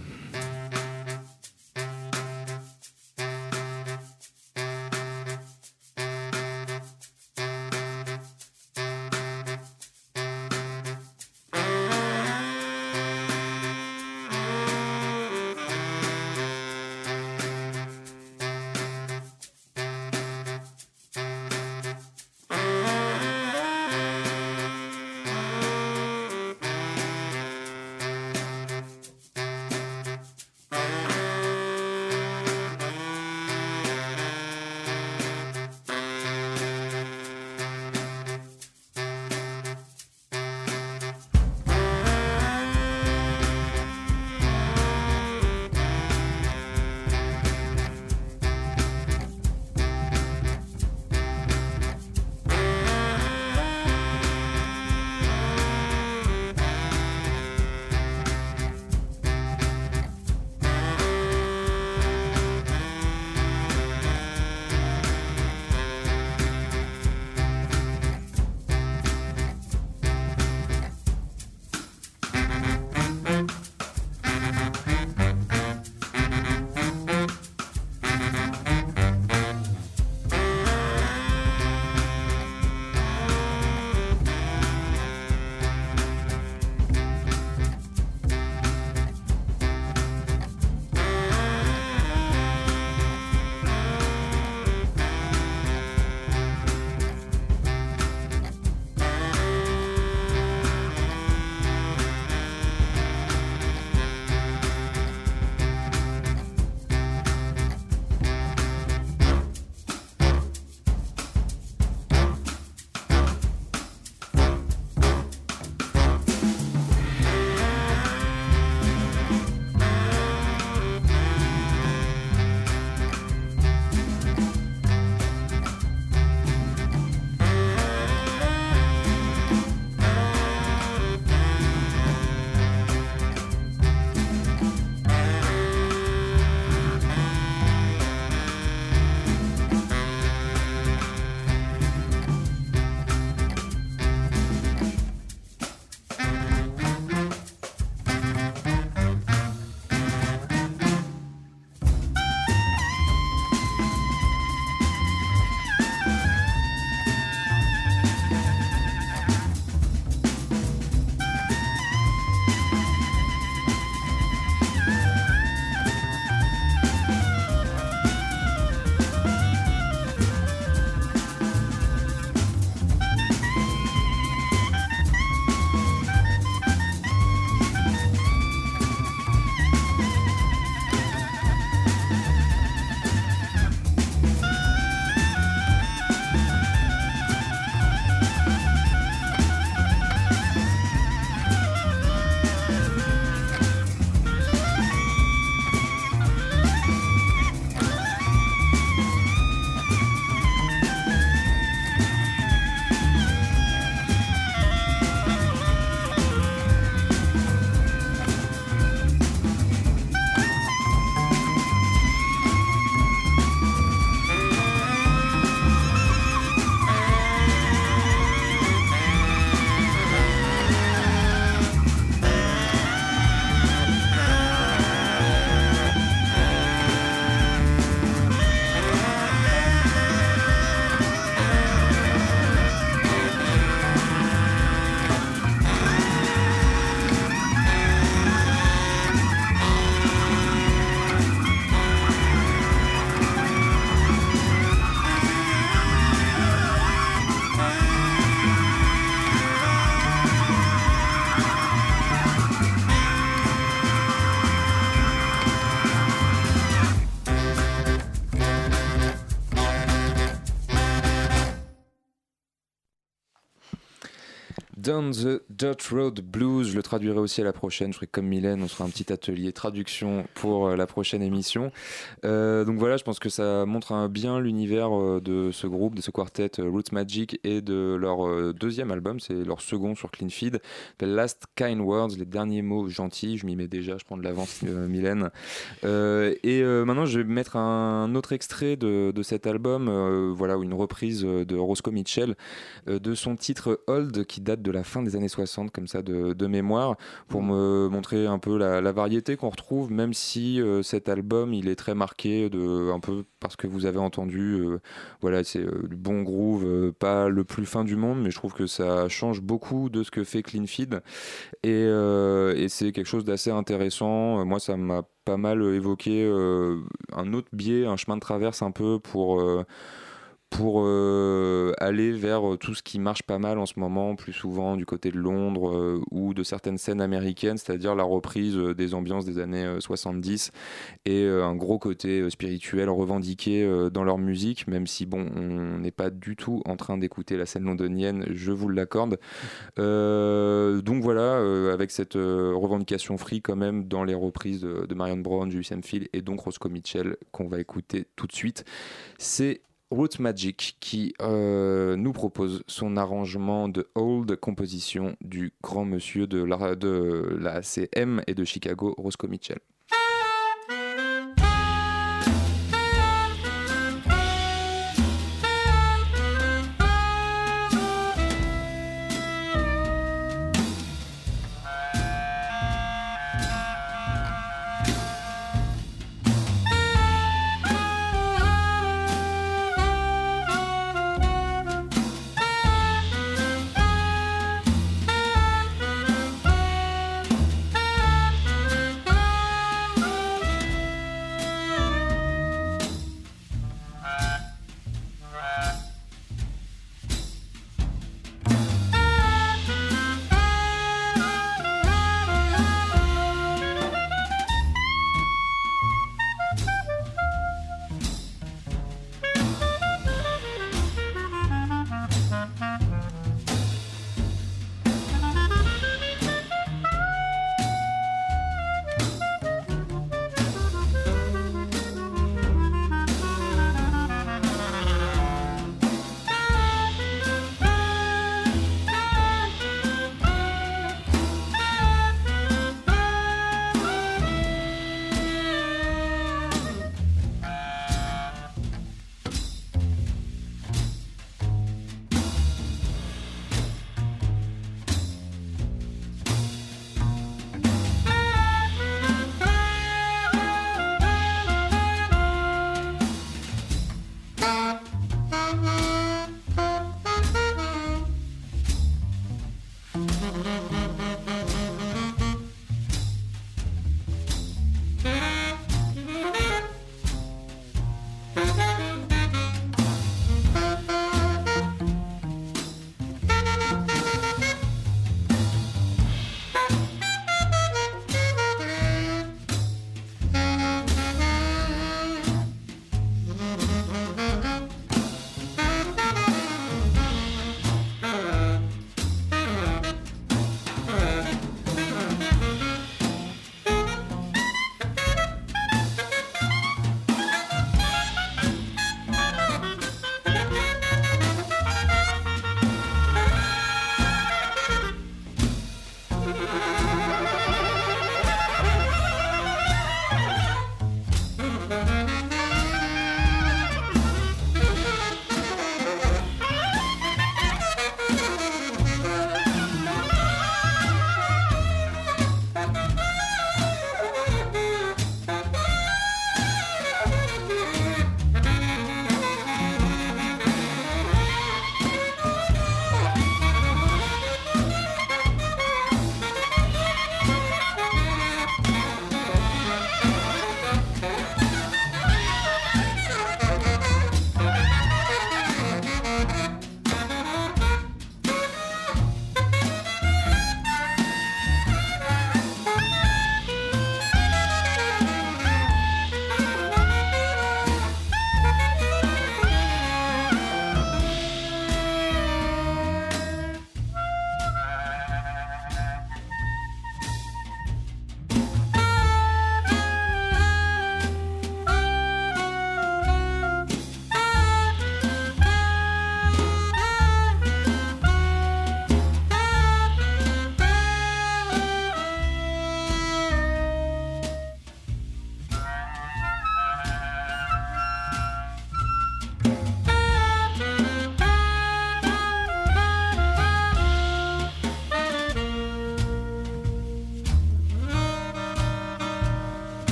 Down the Dirt Road Blues. Je le traduirai aussi à la prochaine. Je ferai comme Mylène, on fera un petit atelier traduction pour euh, la prochaine émission. Euh, donc voilà, je pense que ça montre bien l'univers euh, de ce groupe, de ce quartet Roots Magic et de leur deuxième album, c'est leur second sur Clean Feed, s'appelle Last Kind Words, les derniers mots gentils. Je m'y mets déjà, je prends de l'avance, Mylène. Et maintenant, je vais mettre un autre extrait de, cet album, voilà, une reprise de Roscoe Mitchell de son titre Old qui date de la fin des années 60, comme ça, de, de mémoire, pour me montrer un peu la, la variété qu'on retrouve, même si euh, cet album, il est très marqué de, un peu parce que vous avez entendu, euh, voilà, c'est euh, du bon groove, euh, pas le plus fin du monde, mais je trouve que ça change beaucoup de ce que fait Clean Feed. Et, euh, et c'est quelque chose d'assez intéressant. Euh, Moi, ça m'a pas mal évoqué euh, un autre biais, un chemin de traverse un peu pour, euh, pour euh, aller vers tout ce qui marche pas mal en ce moment, plus souvent du côté de Londres euh, ou de certaines scènes américaines, c'est-à-dire la reprise euh, des ambiances des années euh, 70 et euh, un gros côté euh, spirituel revendiqué euh, dans leur musique, même si bon, on n'est pas du tout en train d'écouter la scène londonienne, je vous l'accorde. Euh, donc voilà, euh, avec cette euh, revendication free quand même dans les reprises de, Marion Brown, Julius Hemphill et donc Roscoe Mitchell qu'on va écouter tout de suite. C'est Roots Magic qui euh, nous propose son arrangement de Old composition du grand monsieur de la, de la CM et de Chicago, Roscoe Mitchell.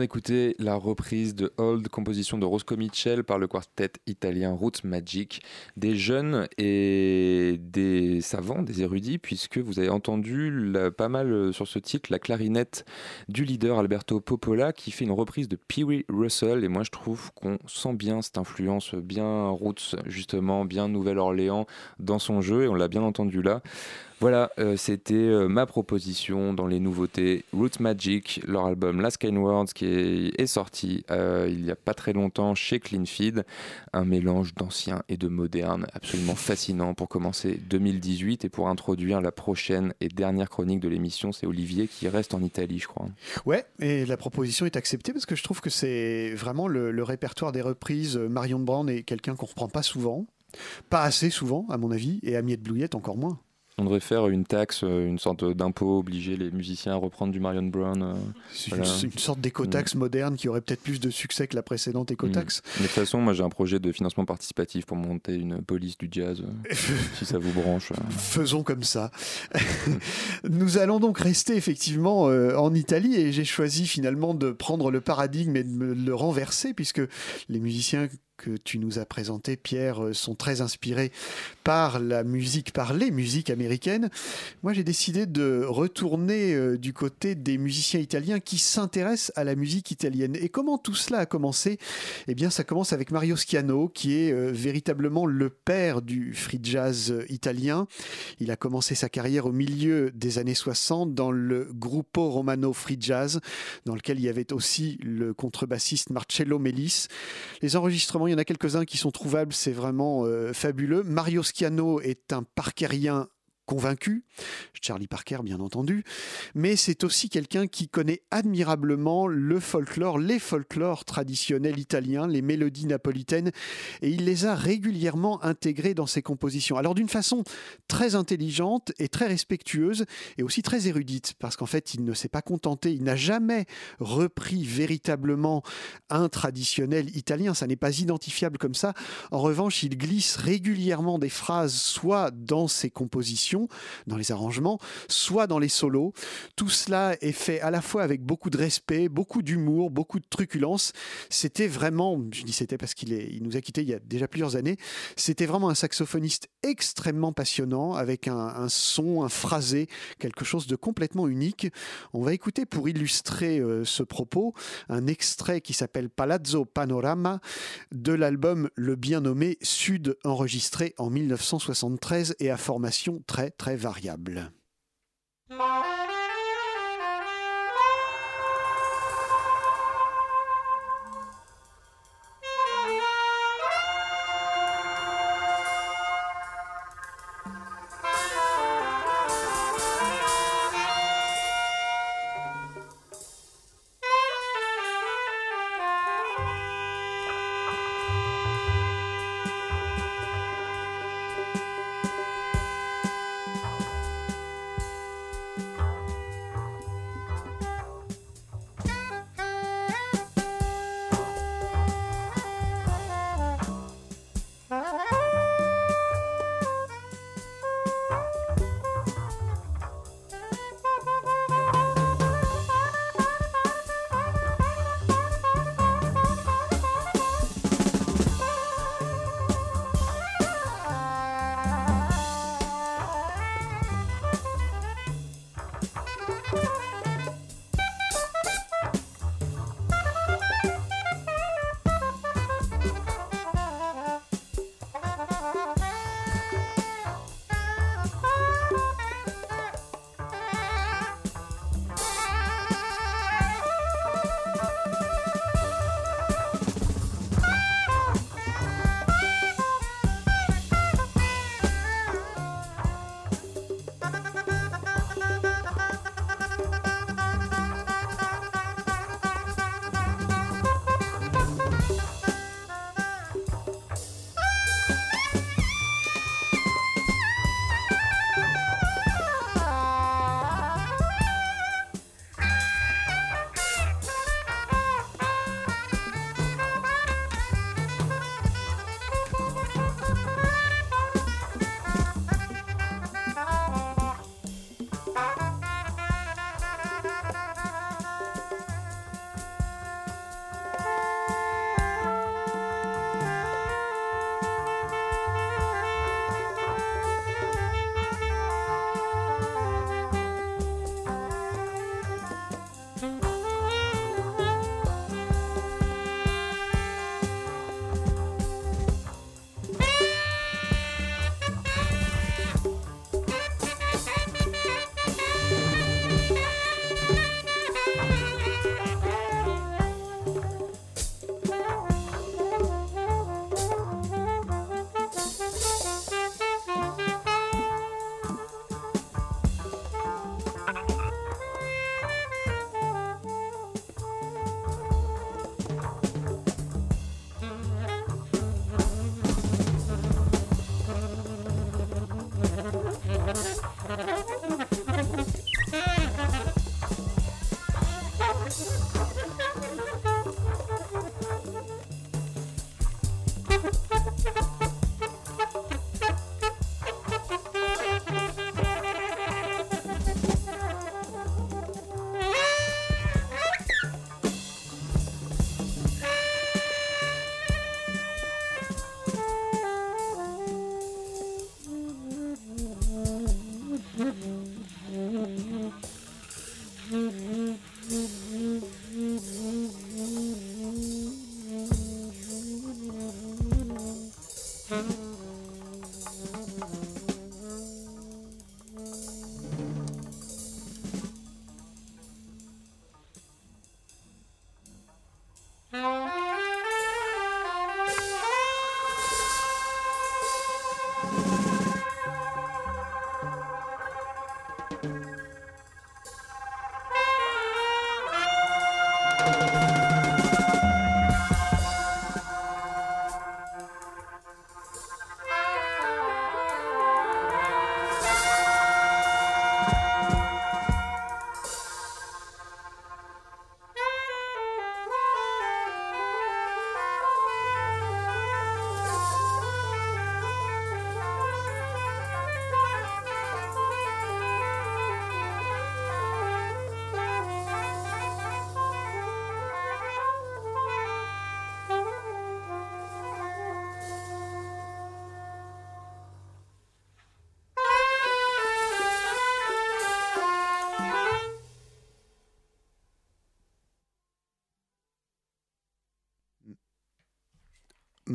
D'écouter la reprise de Old, composition de Roscoe Mitchell par le quartet italien Roots Magic, des jeunes et des savants, des érudits, puisque vous avez entendu pas mal euh, sur ce titre la clarinette du leader Alberto Popola qui fait une reprise de Pee Wee Russell. Et moi, je trouve qu'on sent bien cette influence, bien Roots, justement, bien Nouvelle-Orléans dans son jeu, et on l'a bien entendu là. Voilà, euh, c'était euh, ma proposition dans les nouveautés. Roots Magic, leur album Last Kind Words qui est, est sorti euh, il n'y a pas très longtemps chez Clean Feed. Un mélange d'ancien et de moderne absolument fascinant pour commencer 2018 et pour introduire la prochaine et dernière chronique de l'émission. C'est Olivier qui reste en Italie, je crois. Ouais, et la proposition est acceptée parce que je trouve que c'est vraiment le, le répertoire des reprises. Marion Brown est quelqu'un qu'on reprend pas souvent, pas assez souvent à mon avis, et Amiette Blouillette encore moins. On devrait faire une taxe, euh, une sorte d'impôt, obliger les musiciens à reprendre du Marion Brown. euh, voilà. une, une sorte d'écotaxe moderne qui aurait peut-être plus de succès que la précédente écotaxe. Mm. Mais de toute façon, moi j'ai un projet de financement participatif pour monter une police du jazz, euh, si ça vous branche. Faisons comme ça. Nous allons donc rester effectivement euh, en Italie et j'ai choisi finalement de prendre le paradigme et de le renverser puisque les musiciens que tu nous as présentés, Pierre, euh, sont très inspirés par la musique, par les musiques américaines. Moi, j'ai décidé de retourner euh, du côté des musiciens italiens qui s'intéressent à la musique italienne. Et comment tout cela a commencé? Eh bien, ça commence avec Mario Schiano, qui est euh, véritablement le père du free jazz italien. Il a commencé sa carrière au milieu des années 60 dans le Gruppo Romano Free Jazz, dans lequel il y avait aussi le contrebassiste Marcello Melis. Les enregistrements, il y en a quelques-uns qui sont trouvables, c'est vraiment euh, fabuleux. Mario Schiano est un parkerien convaincu, Charlie Parker bien entendu, mais c'est aussi quelqu'un qui connaît admirablement le folklore, les folklores traditionnels italiens, les mélodies napolitaines, et il les a régulièrement intégrés dans ses compositions. Alors d'une façon très intelligente et très respectueuse, et aussi très érudite, parce qu'en fait il ne s'est pas contenté, il n'a jamais repris véritablement un traditionnel italien, ça n'est pas identifiable comme ça. En revanche, il glisse régulièrement des phrases, soit dans ses compositions, dans les arrangements, soit dans les solos. Tout cela est fait à la fois avec beaucoup de respect, beaucoup d'humour, beaucoup de truculence. C'était vraiment, je dis c'était parce qu'il il nous a quittés il y a déjà plusieurs années, c'était vraiment un saxophoniste extrêmement passionnant, avec un, un son, un phrasé, quelque chose de complètement unique. On va écouter pour illustrer euh, ce propos un extrait qui s'appelle Palazzo Panorama de l'album Le bien nommé Sud, enregistré en 1973 et à formation très très variable.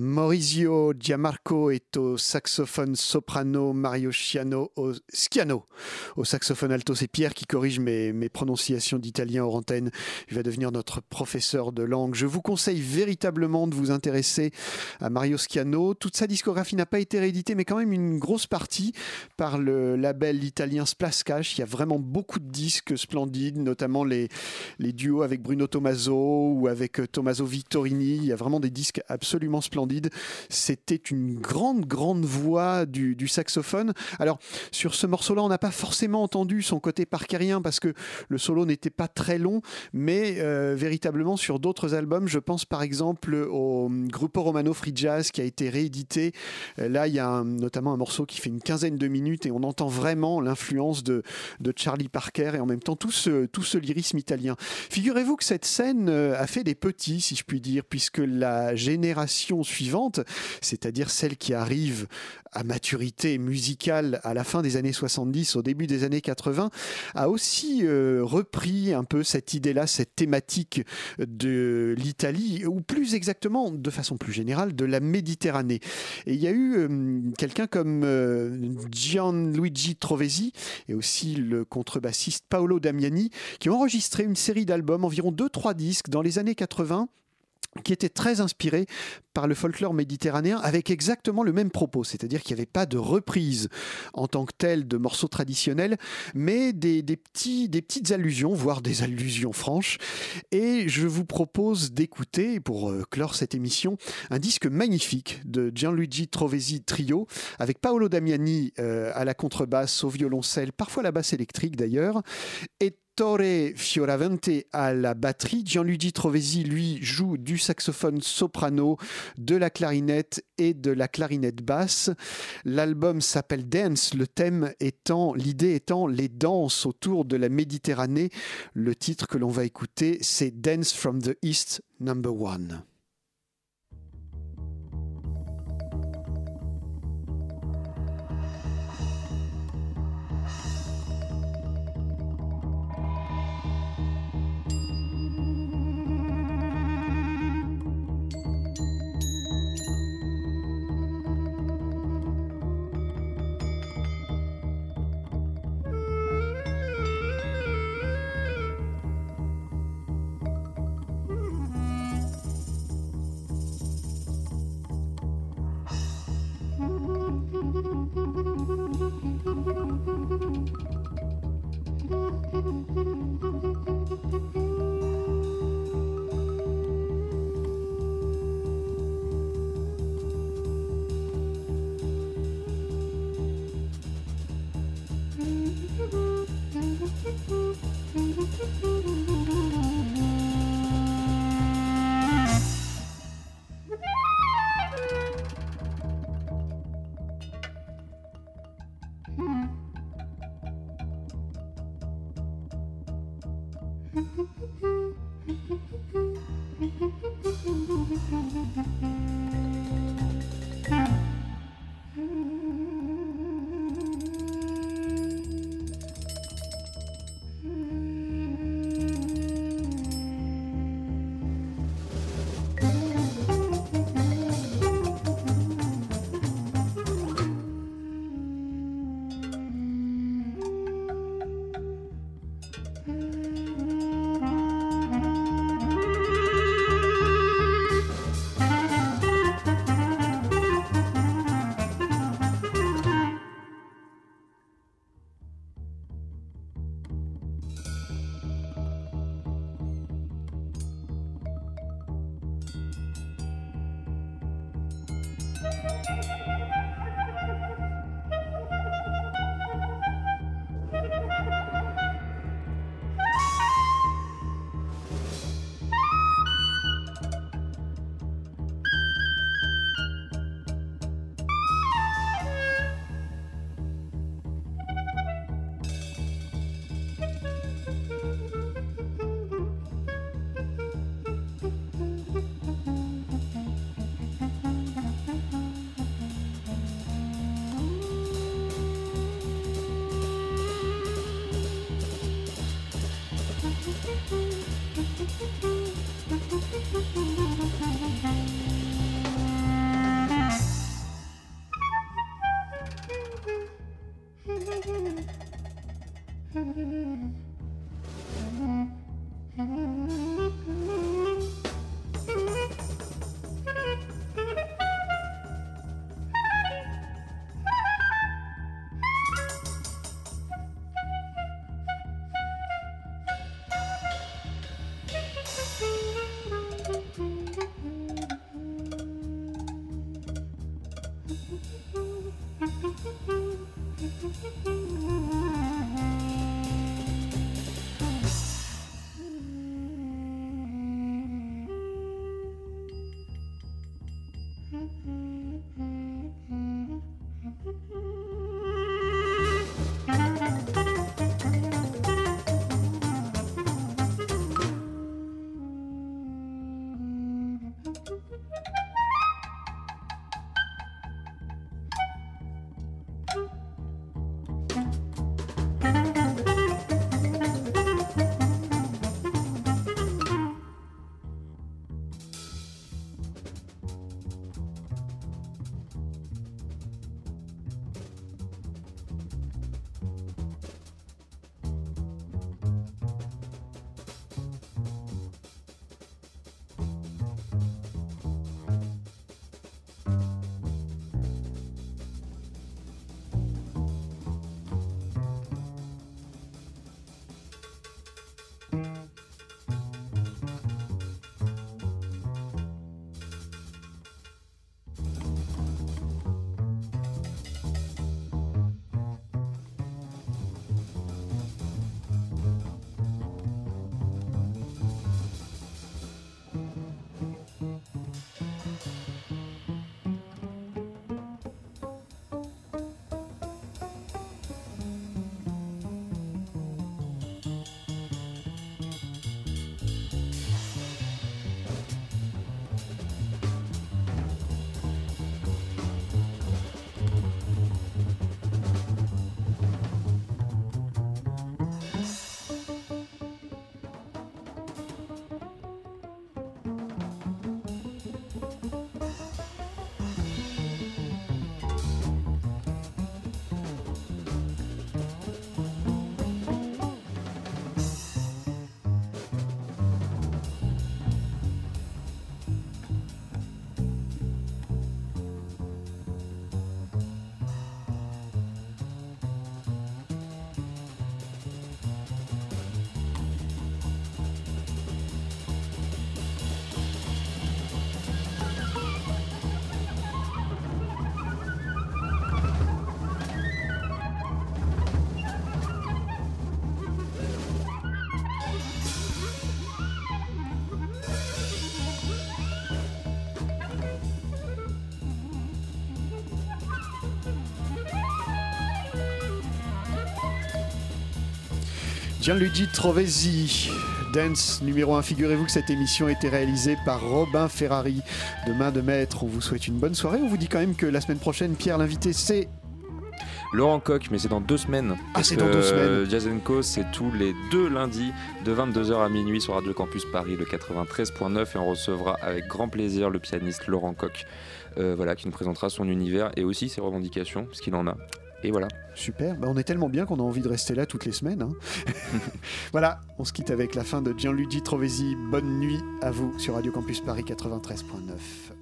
Maurizio Giamarco est au saxophone soprano, Mario Sciano au Sciano au saxophone alto. C'est Pierre qui corrige mes, mes prononciations d'italien hors antenne. Il va devenir notre professeur de langue. Je vous conseille véritablement de vous intéresser à Mario Sciano. Toute sa discographie n'a pas été rééditée, mais quand même une grosse partie par le label italien Splascash. Il y a vraiment beaucoup de disques splendides, notamment les, les duos avec Bruno Tommaso ou avec Tommaso Vittorini. Il y a vraiment des disques absolument splendides. C'était une grande, grande voix du, saxophone. Alors, sur ce morceau-là, on n'a pas forcément entendu son côté parkerien parce que le solo n'était pas très long, mais euh, véritablement sur d'autres albums, je pense par exemple au Gruppo Romano Free Jazz qui a été réédité. Euh, Là, il y a notamment un morceau qui fait une quinzaine de minutes et on entend vraiment l'influence de, de Charlie Parker et en même temps tout ce, tout ce lyrisme italien. Figurez-vous que cette scène euh, a fait des petits, si je puis dire, puisque la génération suivante, c'est-à-dire celle qui arrive à maturité musicale à la fin des années 70, au début des années 80, a aussi euh, repris un peu cette idée-là, cette thématique de l'Italie, ou plus exactement, de façon plus générale, de la Méditerranée. Et il y a eu euh, quelqu'un comme euh, Gianluigi Trovesi et aussi le contrebassiste Paolo Damiani qui ont enregistré une série d'albums, environ 2-3 disques dans les années 80 qui était très inspiré par le folklore méditerranéen avec exactement le même propos, c'est-à-dire qu'il n'y avait pas de reprise en tant que telle de morceaux traditionnels, mais des, petits, des petites allusions, voire des allusions franches. Et je vous propose d'écouter, pour euh, clore cette émission, un disque magnifique de Gianluigi Trovesi Trio, avec Paolo Damiani euh, à la contrebasse, au violoncelle, parfois la basse électrique d'ailleurs, et Torre Fioravante à la batterie. Gianluigi Trovesi, lui, joue du saxophone soprano, de la clarinette et de la clarinette basse. L'album s'appelle Dance, le thème étant, l'idée étant les danses autour de la Méditerranée. Le titre que l'on va écouter, c'est Dance from the East, number one. Gianluigi Trovesi, Dance numéro 1. Figurez-vous que cette émission a été réalisée par Robin Ferrari de main de maître. On vous souhaite une bonne soirée. On vous dit quand même que la semaine prochaine, Pierre, l'invité, c'est Laurent Coq, mais c'est dans deux semaines. Ah, c'est dans deux semaines. Jazz Co, c'est tous les deux lundis de 22h à minuit sur Radio Campus Paris, le 93.9, et on recevra avec grand plaisir le pianiste Laurent Coq, euh, voilà, qui nous présentera son univers et aussi ses revendications, parce qu'il en a. Et voilà. Super, bah, on est tellement bien qu'on a envie de rester là toutes les semaines. hein. voilà, on se quitte avec la fin de Gianluigi Trovesi. Bonne nuit à vous sur Radio Campus Paris 93.9.